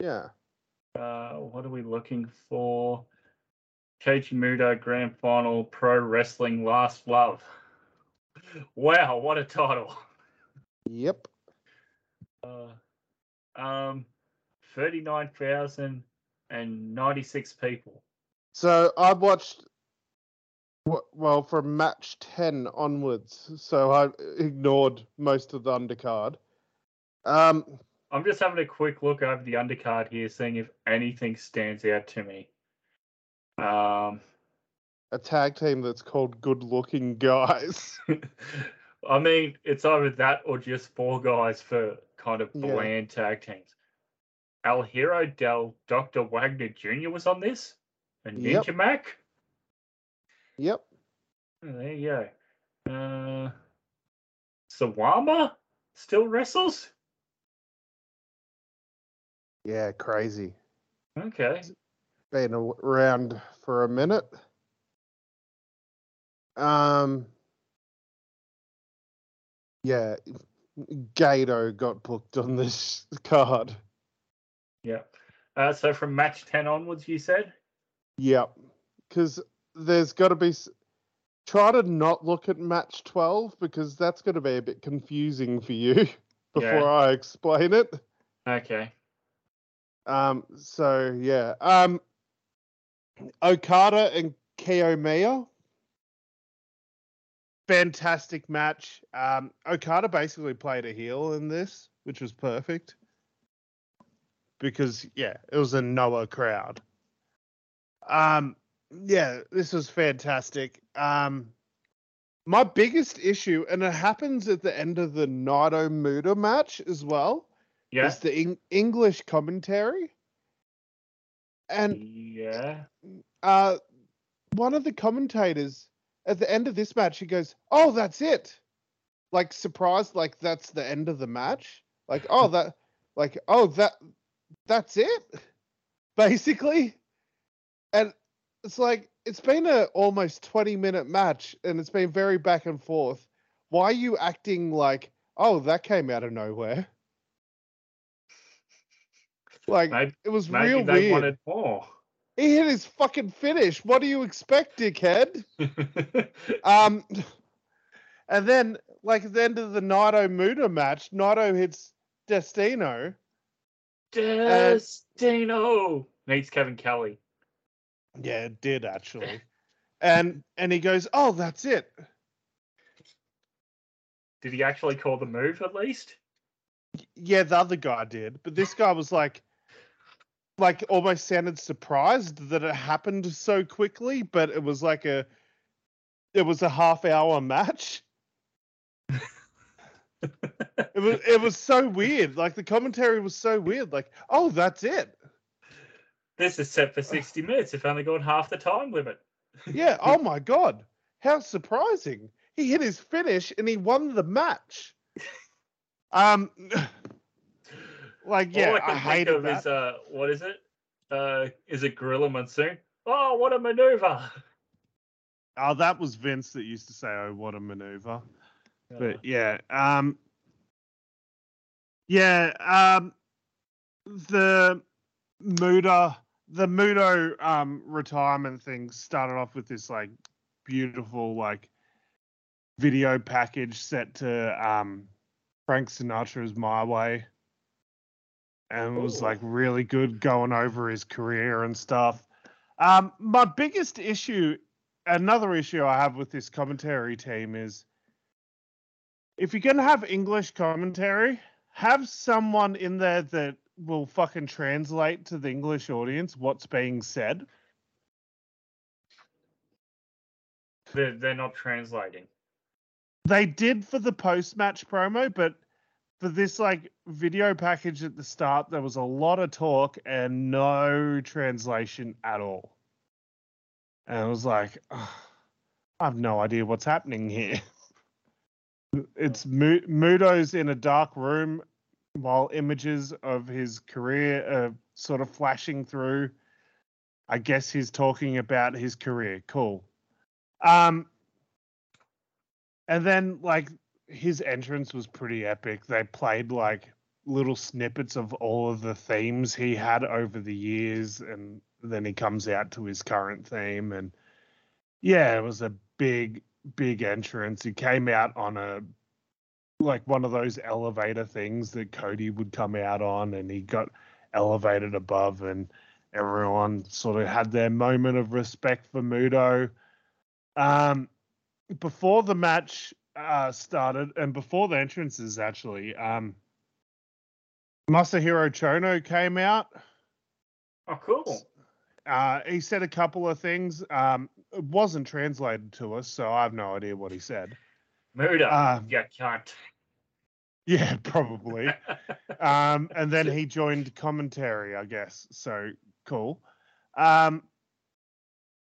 Yeah. Uh, what are we looking for? Keiji Muto Grand Final Pro Wrestling Last Love. Wow, what a title. Yep. Uh, um, thirty-nine thousand and ninety-six people. So I watched, well, from match 10 onwards. So I ignored most of the undercard. Um, I'm just having a quick look over the undercard here, seeing if anything stands out to me. Um, a tag team that's called Good Looking Guys. I mean, it's either that or just four guys for kind of Yeah. bland tag teams. El Hijo del Dr. Wagner Jr. was on this, and Yep. Ninja Mack. yep. Oh, there you go. Uh, Sawama still wrestles. Yeah, crazy. Okay. Been around for a minute. Um, yeah, Gato got booked on this card. Yeah. Uh, so from match 10 onwards, you said? Yep, because there's got to be. Try to not look at match 12 because that's going to be a bit confusing for you before Yeah. I explain it. Okay. Um, so yeah. Um, Okada and Kiyomiya. Fantastic match. Um, Okada basically played a heel in this, which was perfect. Because yeah, it was a Noah crowd. Um, yeah, this was fantastic. Um, my biggest issue, and it happens at the end of the Naito Muto match as well Yeah. is the Eng- English commentary. And Yeah. uh, one of the commentators at the end of this match, he goes, "Oh, that's it," like surprised, like that's the end of the match. Like, oh, that, like, oh, that, that's it, basically. And it's like it's been a almost twenty minute match, and it's been very back and forth. Why are you acting like, oh, that came out of nowhere? Like Maybe, it was maybe real they weird. wanted more. He hit his fucking finish. What do you expect, dickhead? Um, and then like at the end of the Naito Muto match, Naito hits Destino. Destino needs Kevin Kelly. Yeah, it did actually. And and he goes, "Oh, that's it." Did he actually call the move at least? Yeah, the other guy did, but this guy was like, like almost sounded surprised that it happened so quickly. But it was like a, it was a half hour match. It was it was so weird. Like the commentary was so weird. Like, oh, that's it. This is set for 60 minutes. If only gone half the time limit. Yeah. Oh my god. How surprising. He hit his finish and he won the match. Um like yeah, All I I, can think hated of that. is uh, what is it? Uh, is it Gorilla Monsoon? Oh, what a maneuver! Oh, that was Vince that used to say, "Oh, what a maneuver." Uh, But yeah, um, yeah, um, the Muto, the Muto um retirement thing started off with this like beautiful like video package set to um Frank Sinatra's My Way. And it was like really good going over his career and stuff. Um, my biggest issue, another issue I have with this commentary team is if you're gonna have English commentary, have someone in there that will fucking translate to the English audience what's being said. they're, they're not translating. They did for the post match promo, but for this like video package at the start, there was a lot of talk and no translation at all. And I was like, "Ugh, I have no idea what's happening here. It's Muto's in a dark room while images of his career are sort of flashing through. I guess he's talking about his career. Cool. Um, and then like his entrance was pretty epic. They played like little snippets of all of the themes he had over the years, and then he comes out to his current theme. And yeah, it was a big, big entrance. He came out on a like one of those elevator things that Cody would come out on, and he got elevated above, and everyone sort of had their moment of respect for Muto. Um, before the match uh, started, and before the entrances, actually, um, Masahiro Chono came out. Oh, cool. Uh, he said a couple of things. Um, it wasn't translated to us, so I have no idea what he said. Muto, Uh, you cunt. Yeah, probably. um, and then he joined commentary, I guess. So cool. Um,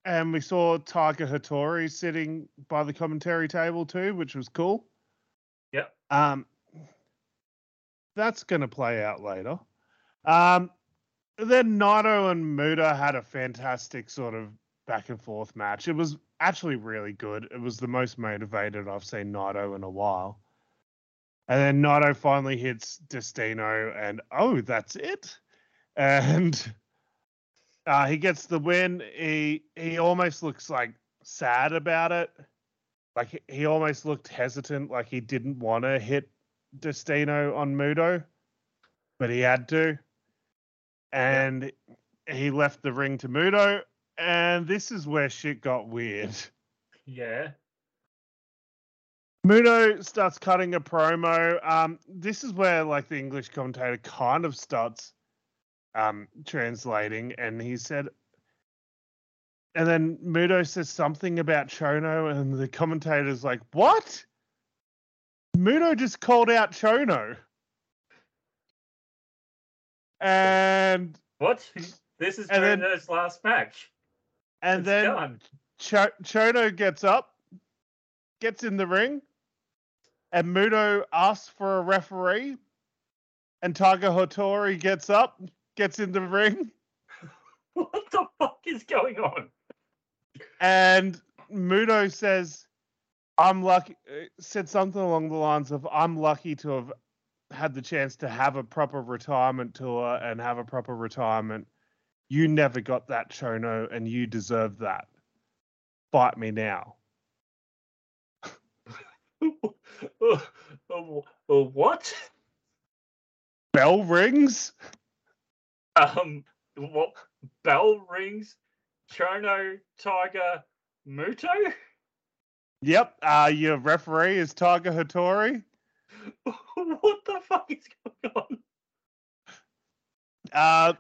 and we saw Tiger Hattori sitting by the commentary table too, which was cool. Yep. Um, that's going to play out later. Um, then Naito and Muto had a fantastic sort of back and forth match. It was actually really good. It was the most motivated I've seen Naito in a while. And then Naito finally hits Destino, and oh, that's it. And uh, he gets the win. He he almost looks like sad about it. Like he, he almost looked hesitant, like he didn't want to hit Destino on Muto, but he had to. And he left the ring to Muto, and this is where shit got weird. yeah. Muto starts cutting a promo. Um, this is where like the English commentator kind of starts um translating, and he said, and then Muto says something about Chono, and the commentator's like, "What?" Muto just called out Chono, and What? This is then- Chono's last match. And It's then done. Cho- Chono gets up, gets in the ring, and Muto asks for a referee. And Tiger Hattori gets up, gets in the ring, What the fuck is going on? and Muto says, "I'm lucky." uh, Said something along the lines of, "I'm lucky to have had the chance to have a proper retirement tour and have a proper retirement. You never got that, Chono, and you deserve that. Fight me now." Uh, what? Bell rings. Um, what? Bell rings. Chono, Tiger, Muto. Yep. Uh, your referee is Tiger Hattori. what the fuck is going on? Uh,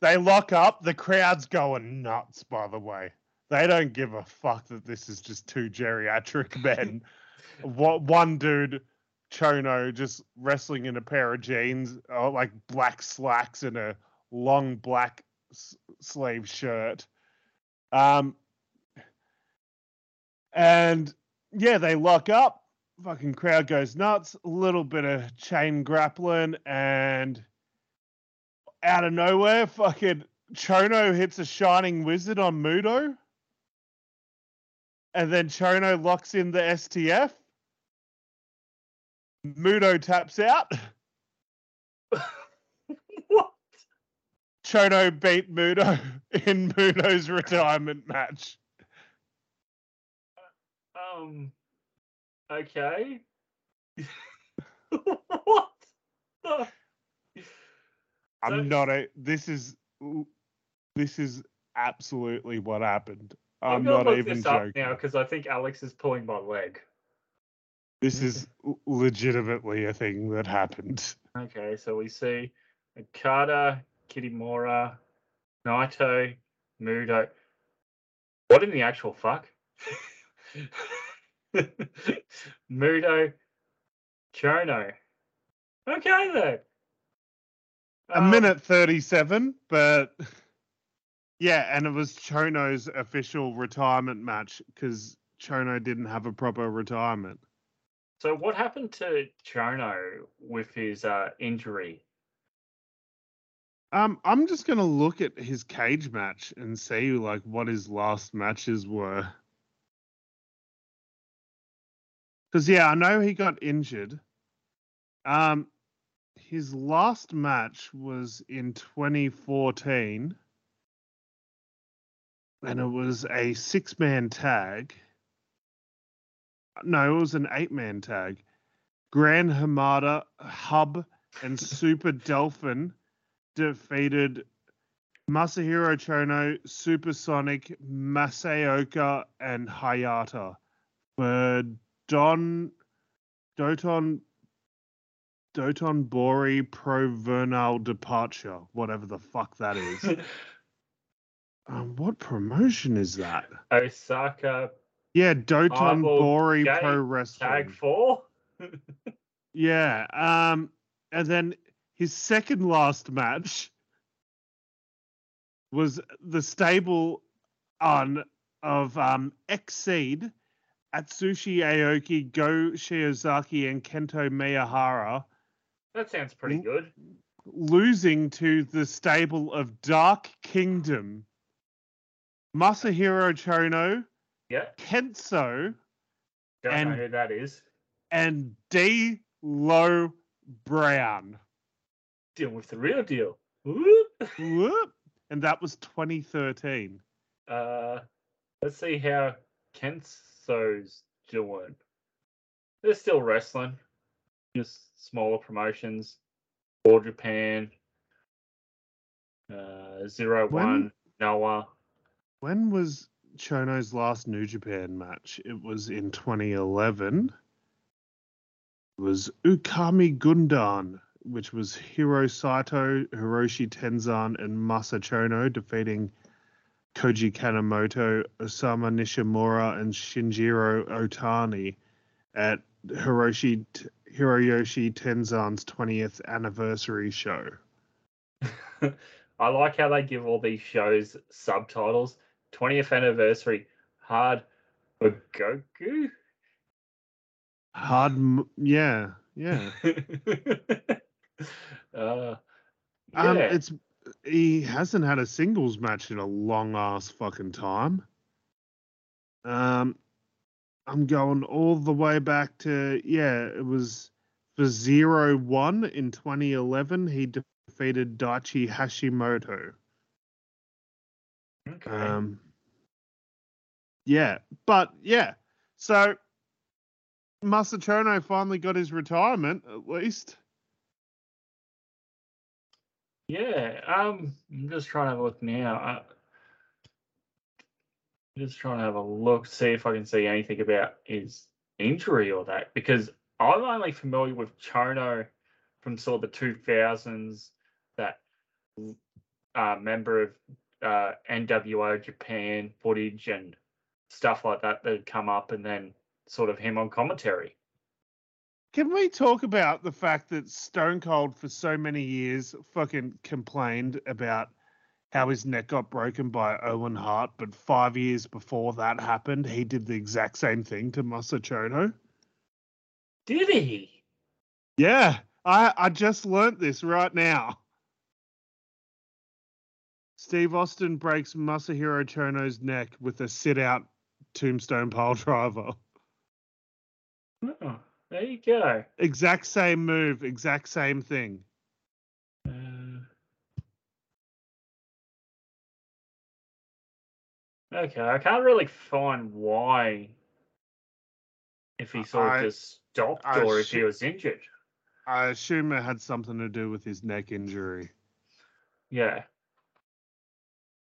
they lock up. The crowd's going nuts. By the way, they don't give a fuck that this is just two geriatric men. what one dude, Chono, just wrestling in a pair of jeans, or like black slacks and a long black s- sleeve shirt. Um, and yeah, they lock up. Fucking crowd goes nuts. A little bit of chain grappling, and out of nowhere, fucking Chono hits a shining wizard on Muto. And then Chono locks in the STF. Muto taps out. what? Chono beat Muto in Muto's retirement match. Um. Okay. what? The... I'm not a. This is. This is absolutely what happened. I'm, I'm not look even this up joking. now because I think Alex is pulling my leg. This is legitimately a thing that happened. Okay, so we see Okada, Kitamura, Naito, Muto. What in the actual fuck? Muto, Chono. Okay then. A Um, minute 37 but yeah and it was chono's official retirement match because chono didn't have a proper retirement. So what happened to Chono with his uh, injury? um i'm just gonna look at his cage match and see like what his last matches were. Because yeah i know he got injured. Um his last match was in 2014 and it was a six man tag. No it was an eight man tag. Grand hamada hub and super dolphin defeated Masahiro Chono, Supersonic, Masaoka, and Hayata. For Don Doton Doton Bori Pro Vernal Departure, whatever the fuck that is. um, what promotion is that? Osaka Yeah, Doton Bori Pro Wrestling. Tag Four. Yeah. Um, and then his second last match was the stable on of um Exceed, Atsushi Aoki, Go Shiozaki, and Kento Miyahara, That sounds pretty good. losing to the stable of Dark Kingdom, Masahiro Chono, Yeah, Kenso, don't And- know who that is. and D. Low Brown. Dealing with the real deal. Whoop. Whoop. And that was 2013. Uh, let's see how Kenso's doing. They're still wrestling, just smaller promotions. All Japan, uh, Zero When- One, Noah. When was Chono's last New Japan match? It was in 2011. It was Ukami Gundan, which was Hiro Saito, Hiroshi Tenzan, and Masa Chono defeating Koji Kanemoto, Osamu Nishimura, and Shinjiro Otani at Hiroshi Hiroyoshi Tenzan's 20th anniversary show. I like how they give all these shows subtitles. 20th anniversary, hard for Goku. Hard, m- yeah, yeah. uh, Um, yeah. it's he hasn't had a singles match in a long ass fucking time. Um, I'm going all the way back to yeah, it was for zero one in 2011. He defeated Daichi Hashimoto. okay. Um, yeah, but yeah, so Masachono finally got his retirement at least. Yeah, um, I'm just trying to look now. I, just trying to have a look, see if I can see anything about his injury or that, because I'm only familiar with Chono from sort of the 2000s, that uh, member of uh, NWO Japan footage and stuff like that that had come up, and then sort of him on commentary. Can we talk about the fact that Stone Cold for so many years fucking complained about how his neck got broken by Owen Hart, but five years before that happened, he did the exact same thing to Masachono? Did he? Yeah, I I just learnt this right now. Steve Austin breaks Masahiro Chono's neck with a sit out tombstone pile driver. Oh, there you go. Exact same move, exact same thing. Okay, I can't really find why. If he sort of I- just stopped I or if he was injured. I assume it had something to do with his neck injury. Yeah,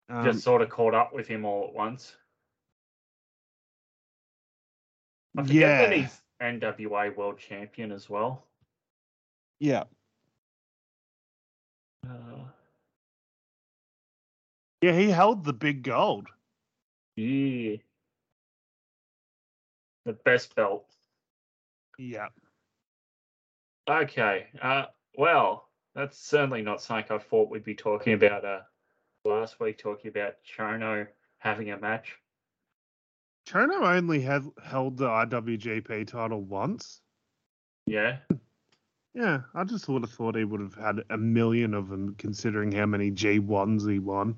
Um, just sort of caught up with him all at once. I forget yeah, that he's NWA World Champion as well. yeah, Uh, yeah. He held the big gold. Yeah. The best belt. Yeah, Okay. Uh, well, that's certainly not something I thought we'd be talking about uh, last week, talking about Chono having a match. Chono only had held the IWGP title once. Yeah. Yeah, I just would have thought he would have had a million of them, considering how many G1s he won.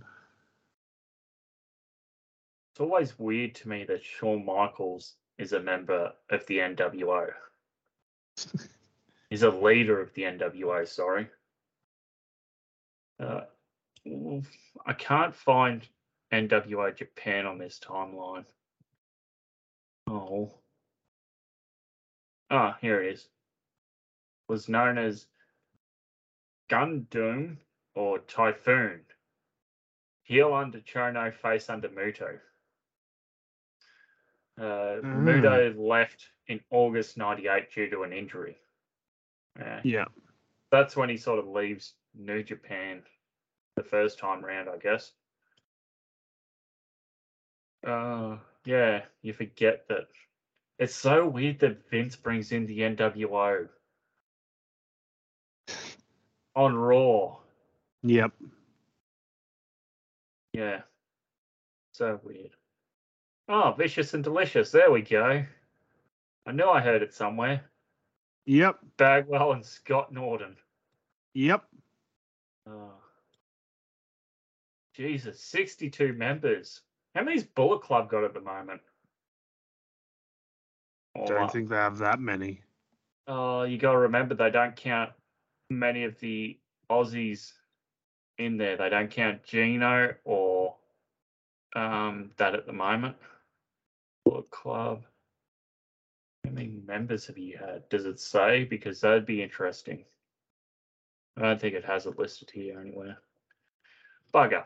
It's always weird to me that Shawn Michaels is a member of the NWO. He's a leader of the NWO, sorry. Uh, I can't find NWO Japan on this timeline. Oh. Ah, here it is. Was known as Gundam or Typhoon. Heel under Chono, face under Muto. Uh, Mm. Muto left in August 98 due to an injury. Yeah. Yeah. That's when he sort of leaves New Japan the first time round, I guess. Uh, yeah, you forget that. It's so weird that Vince brings in the NWO on Raw. Yep. Yeah. So weird. Oh, Vicious and Delicious. There we go. I knew I heard it somewhere. Yep. Bagwell and Scott Norton. Yep. Oh. Jesus, 62 members. How many's Bullet Club got at the moment? Oh, Don't think they have that many. Oh, you got to remember they don't count many of the Aussies in there. They don't count Gino or um, that at the moment. Bullet Club. How many members have you had? Does it say? Because that'd be interesting. I don't think it has it listed here anywhere. Bugger.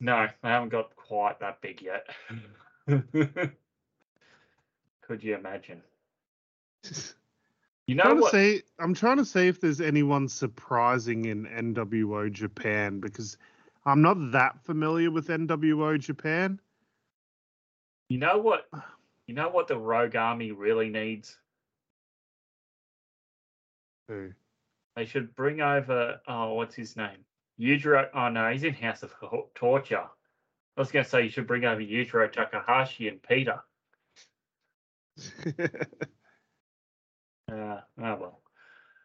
No, they haven't got quite that big yet. Could you imagine? You know trying what? see, I'm trying to see if there's anyone surprising in NWO Japan because I'm not that familiar with NWO Japan. You know what? You know what the Rogue Army really needs? Who? They should bring over. Oh, what's his name? Yujiro. Oh no, he's in House of Torture. I was going to say you should bring over Yujiro Takahashi and Peter. Uh, oh well.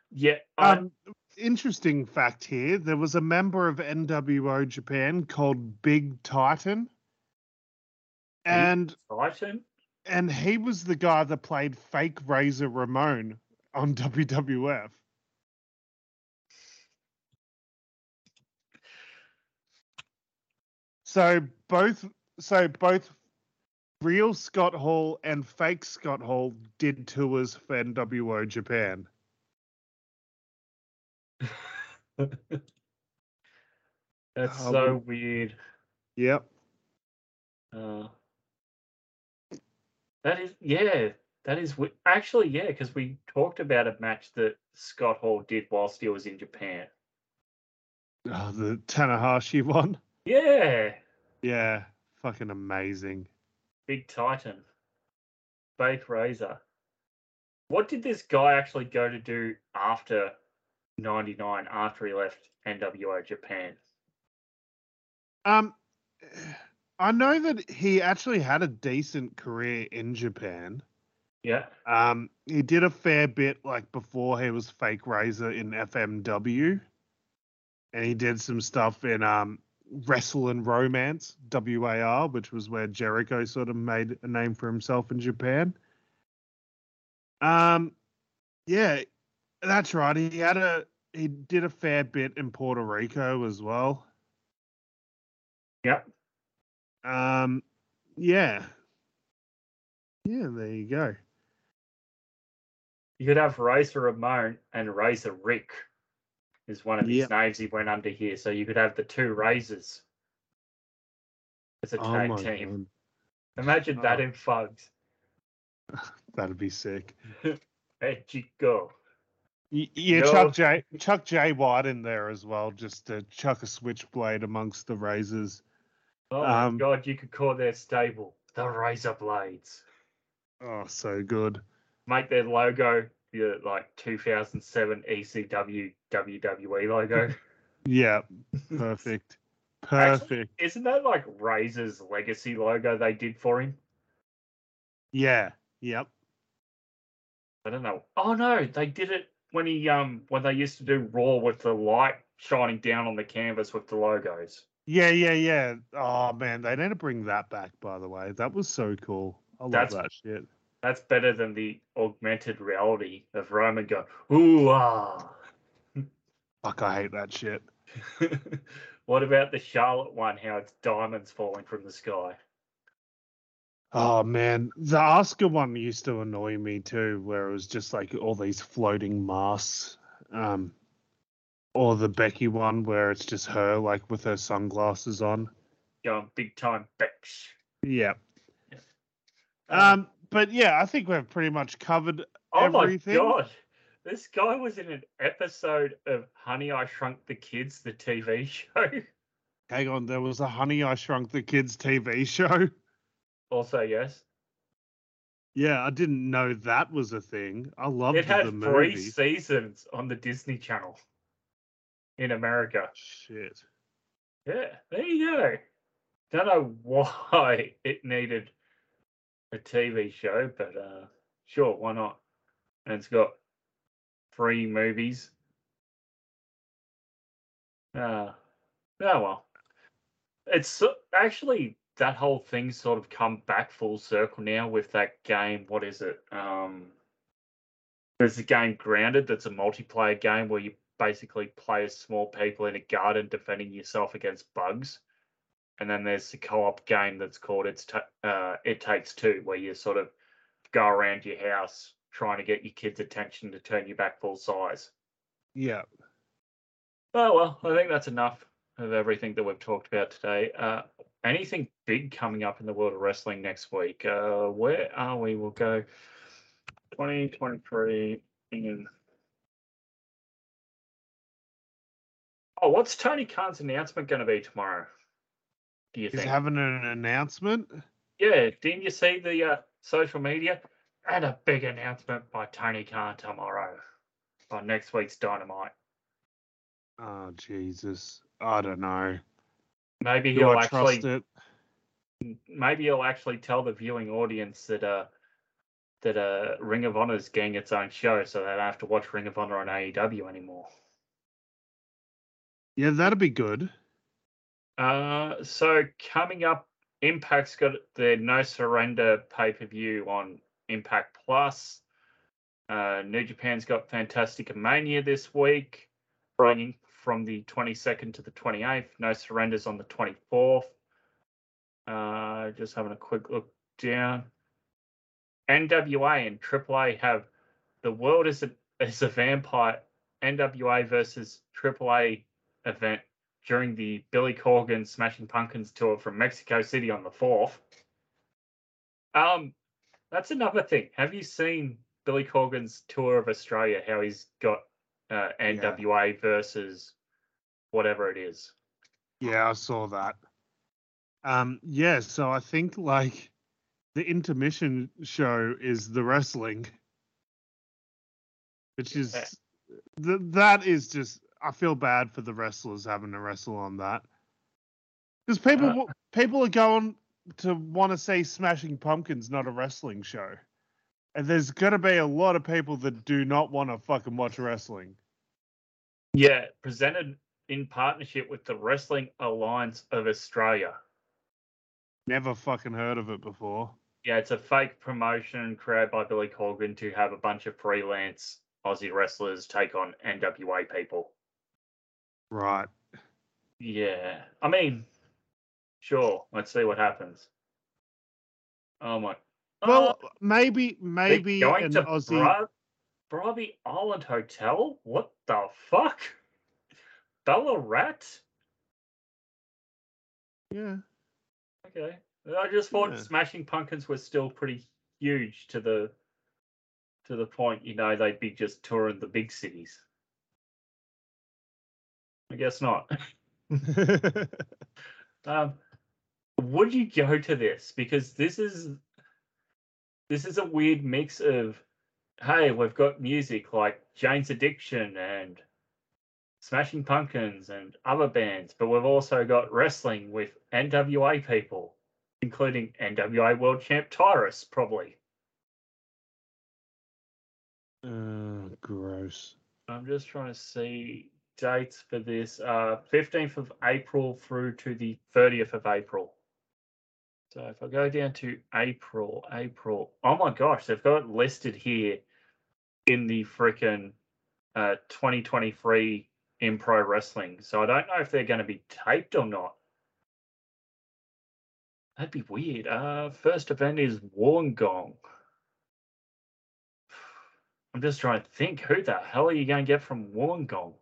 Yeah. I, um, interesting fact here: there was a member of NWO Japan called Big Titan, and Titan. and he was the guy that played fake Razor Ramon on WWF. So both so both real Scott Hall and fake Scott Hall did tours for NWO Japan. That's Oh, so weird. Yep. Uh, that is, yeah, that is wi- actually, yeah, because we talked about a match that Scott Hall did whilst he was in Japan. Oh, the Tanahashi one. Yeah, Yeah. Fucking amazing. Big Titan, Fake Razor. What did this guy actually go to do after '99? After he left NWO Japan? Um, I know that he actually had a decent career in Japan. Yeah, Um, he did a fair bit like before he was fake Razor in FMW, and he did some stuff in um Wrestle and Romance WAR, which was where Jericho sort of made a name for himself in Japan. Um, yeah, that's right. He had a he did a fair bit in Puerto Rico as well. yep. Um, yeah, yeah. There you go. You could have Razor Ramon and Razor Rick is one of his Yep. names he went under here. So you could have the two Razors as a Oh tag my team. god, Imagine that Oh. in Fugs. that'd be sick. Hey, Chico. Y- Yeah, No. Chuck J Chuck J White in there as well, just to chuck a switchblade amongst the razors. Oh Um, my god, you could call their stable the Razor Blades. Oh, so good. Make their logo the like 2007 ECW WWE logo. Yeah, perfect. Actually- Perfect. Isn't that like Razor's legacy logo they did for him? Yeah. Yep. I don't know. Oh no, they did it when he um when they used to do Raw with the light shining down on the canvas with the logos. Yeah, yeah, yeah. Oh man, they need to bring that back. By the way, that was so cool. I love That's- that shit. That's better than the augmented reality of Roman going, ooh ah. Fuck, I hate that shit. what about the Charlotte one? How it's diamonds falling from the sky? Oh man, the Oscar one used to annoy me too, where it was just like all these floating masks. Um, or the Becky one where it's just her like with her sunglasses on. Going big time bitch. Yeah. Yeah. Um, but yeah, I think we've pretty much covered oh everything. Oh my god. This guy was in an episode of Honey I Shrunk the Kids, the TV show. Hang on, there was a Honey I Shrunk the Kids TV show. Also, yes. Yeah, I didn't know that was a thing. I loved It had the three seasons on the Disney Channel in America. Shit. Yeah, there you go. Don't know why it needed a TV show, but uh sure, why not? And it's got three movies. Uh, oh well. It's so- actually that whole thing sort of come back full circle now with that game. What is it? Um, there's a game Grounded that's a multiplayer game where you basically play as small people in a garden defending yourself against bugs. And then there's the co-op game that's called It's Ta- uh, It Takes Two, where you sort of go around your house trying to get your kids' attention to turn you back full size. Yeah. Oh well, I think that's enough of everything that we've talked about today. Uh, anything big coming up in the world of wrestling next week? Uh, where are we? We'll go 2023 in. Oh, what's Tony Khan's announcement going to be tomorrow? Do you He's think? having an announcement. Yeah, didn't you see the uh, social media? And a big announcement by Tony Khan tomorrow on next week's Dynamite. Oh Jesus. I don't know. Maybe Do he'll I actually trust it? maybe he'll actually tell the viewing audience that uh that uh Ring of Honor's getting its own show, so they don't have to watch Ring of Honor on AEW anymore. Yeah, that'd be good. Uh, so coming up, Impact's got their No Surrender pay per view on Impact Plus. Uh, New Japan's got FantasticaMania this week, running from the 22nd to the 28th. No Surrenders on the 24th. Uh, just having a quick look down. NWA and AAA have the world is a is a vampire. NWA versus AAA event during the Billy Corgan Smashing Pumpkins tour from Mexico City on the fourth. Um, that's another thing. Have you seen Billy Corgan's tour of Australia? How he's got uh, NWA versus whatever it is. Yeah, I saw that. Um, yeah, so I think like the intermission show is the wrestling, which is Yeah. th- that is just. I feel bad for the wrestlers having to wrestle on that because people people are going to want to see Smashing Pumpkins, not a wrestling show, and there's gonna be a lot of people that do not want to fucking watch wrestling. Yeah, presented in partnership with the Wrestling Alliance of Australia. Never fucking heard of it before. Yeah, it's a fake promotion created by Billy Corgan to have a bunch of freelance Aussie wrestlers take on NWA people. Right. Yeah, I mean, sure. Let's see what happens. Oh my. Well, Uh, maybe maybe going an to Aussie. Bra- Bribie Island Hotel. What the fuck? Ballarat. Yeah. Okay. I just thought Yeah. Smashing Pumpkins was still pretty huge to the to the point, you know, they'd be just touring the big cities. I guess not. Um, would you go to this? Because this is this is a weird mix of hey, we've got music like Jane's Addiction and Smashing Pumpkins and other bands, but we've also got wrestling with NWA people, including NWA World Champ Tyrus, probably. uh, gross. I'm just trying to see dates for this. Uh, 15th of April through to the 30th of April. So if I go down to April, April, oh my gosh, they've got it listed here in the freaking uh, 2023 in pro wrestling. So I don't know if they're going to be taped or not. That'd be weird. Uh, first event is Wollongong. I'm just trying to think who the hell are you going to get from Wollongong?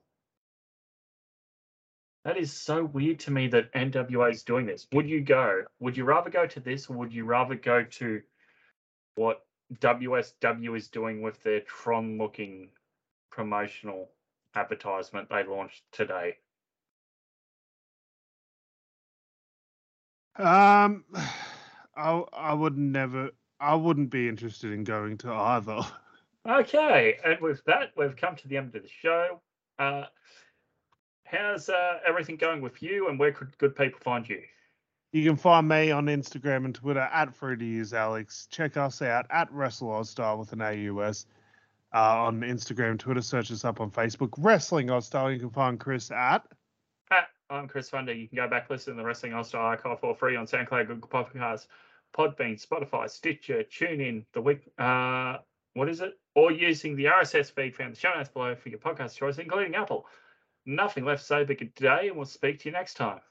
That is so weird to me that NWA is doing this. Would you go? Would you rather go to this, or would you rather go to what WSW is doing with their Tron-looking promotional advertisement they launched today? Um, I I would never. I wouldn't be interested in going to either. Okay, and with that, we've come to the end of the show. Uh, how's uh, everything going with you, and where could good people find you? You can find me on Instagram and Twitter at FreeToUseAlex. Alex. Check us out at WrestleOzStyle with an AUS. Uh, on Instagram, Twitter, search us up on Facebook. Wrestling Aus Style. You can find Chris at. At I'm Chris Funder. You can go back listen to the Wrestling Aus Style archive for free on SoundCloud, Google Podcasts, Podbean, Spotify, Stitcher, TuneIn, the week. Uh, what is it? Or using the RSS feed found in the show notes below for your podcast choice, including Apple. Nothing left to say but good day, and we'll speak to you next time.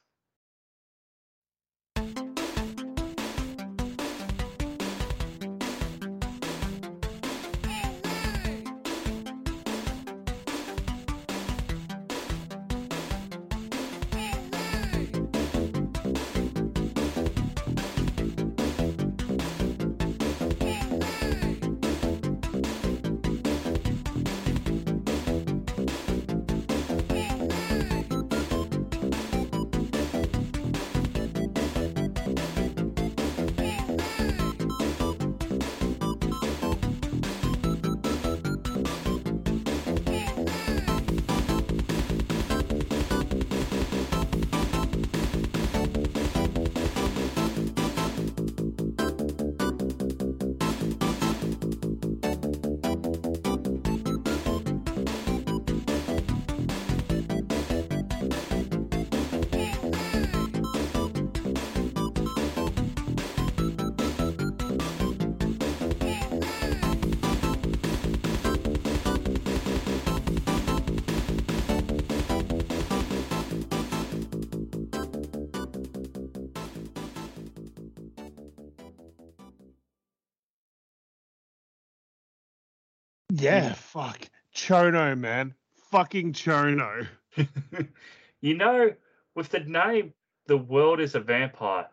Yeah, fuck. Chono, man. Fucking Chono. you know, with the name The World is a Vampire,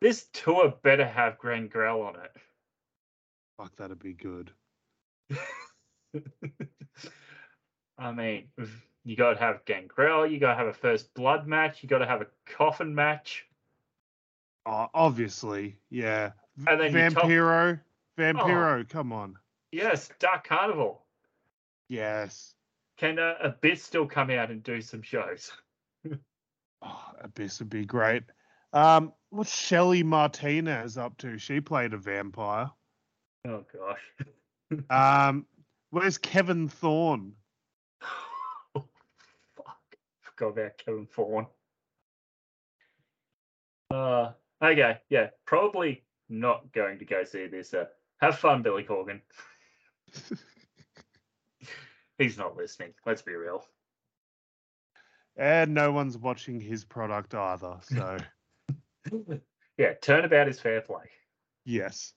this tour better have Gangrel on it. Fuck, that'd be good. I mean, you got to have Gangrel, you got to have a first blood match, you got to have a coffin match. Oh, obviously, yeah. And then you top- Vampiro, oh. Vampiro, come on. Yes, Dark Carnival. Yes. Can uh, Abyss still come out and do some shows? oh, Abyss would be great. Um, what's Shelly Martinez up to? She played a vampire. Oh gosh. um, where's Kevin Thorn? oh, fuck. Forgot about Kevin Thorn. Uh, okay, yeah, probably not going to go see this. Uh, have fun, Billy Corgan. He's not listening. Let's be real. And no one's watching his product either. So, yeah, turnabout is fair play. Yes.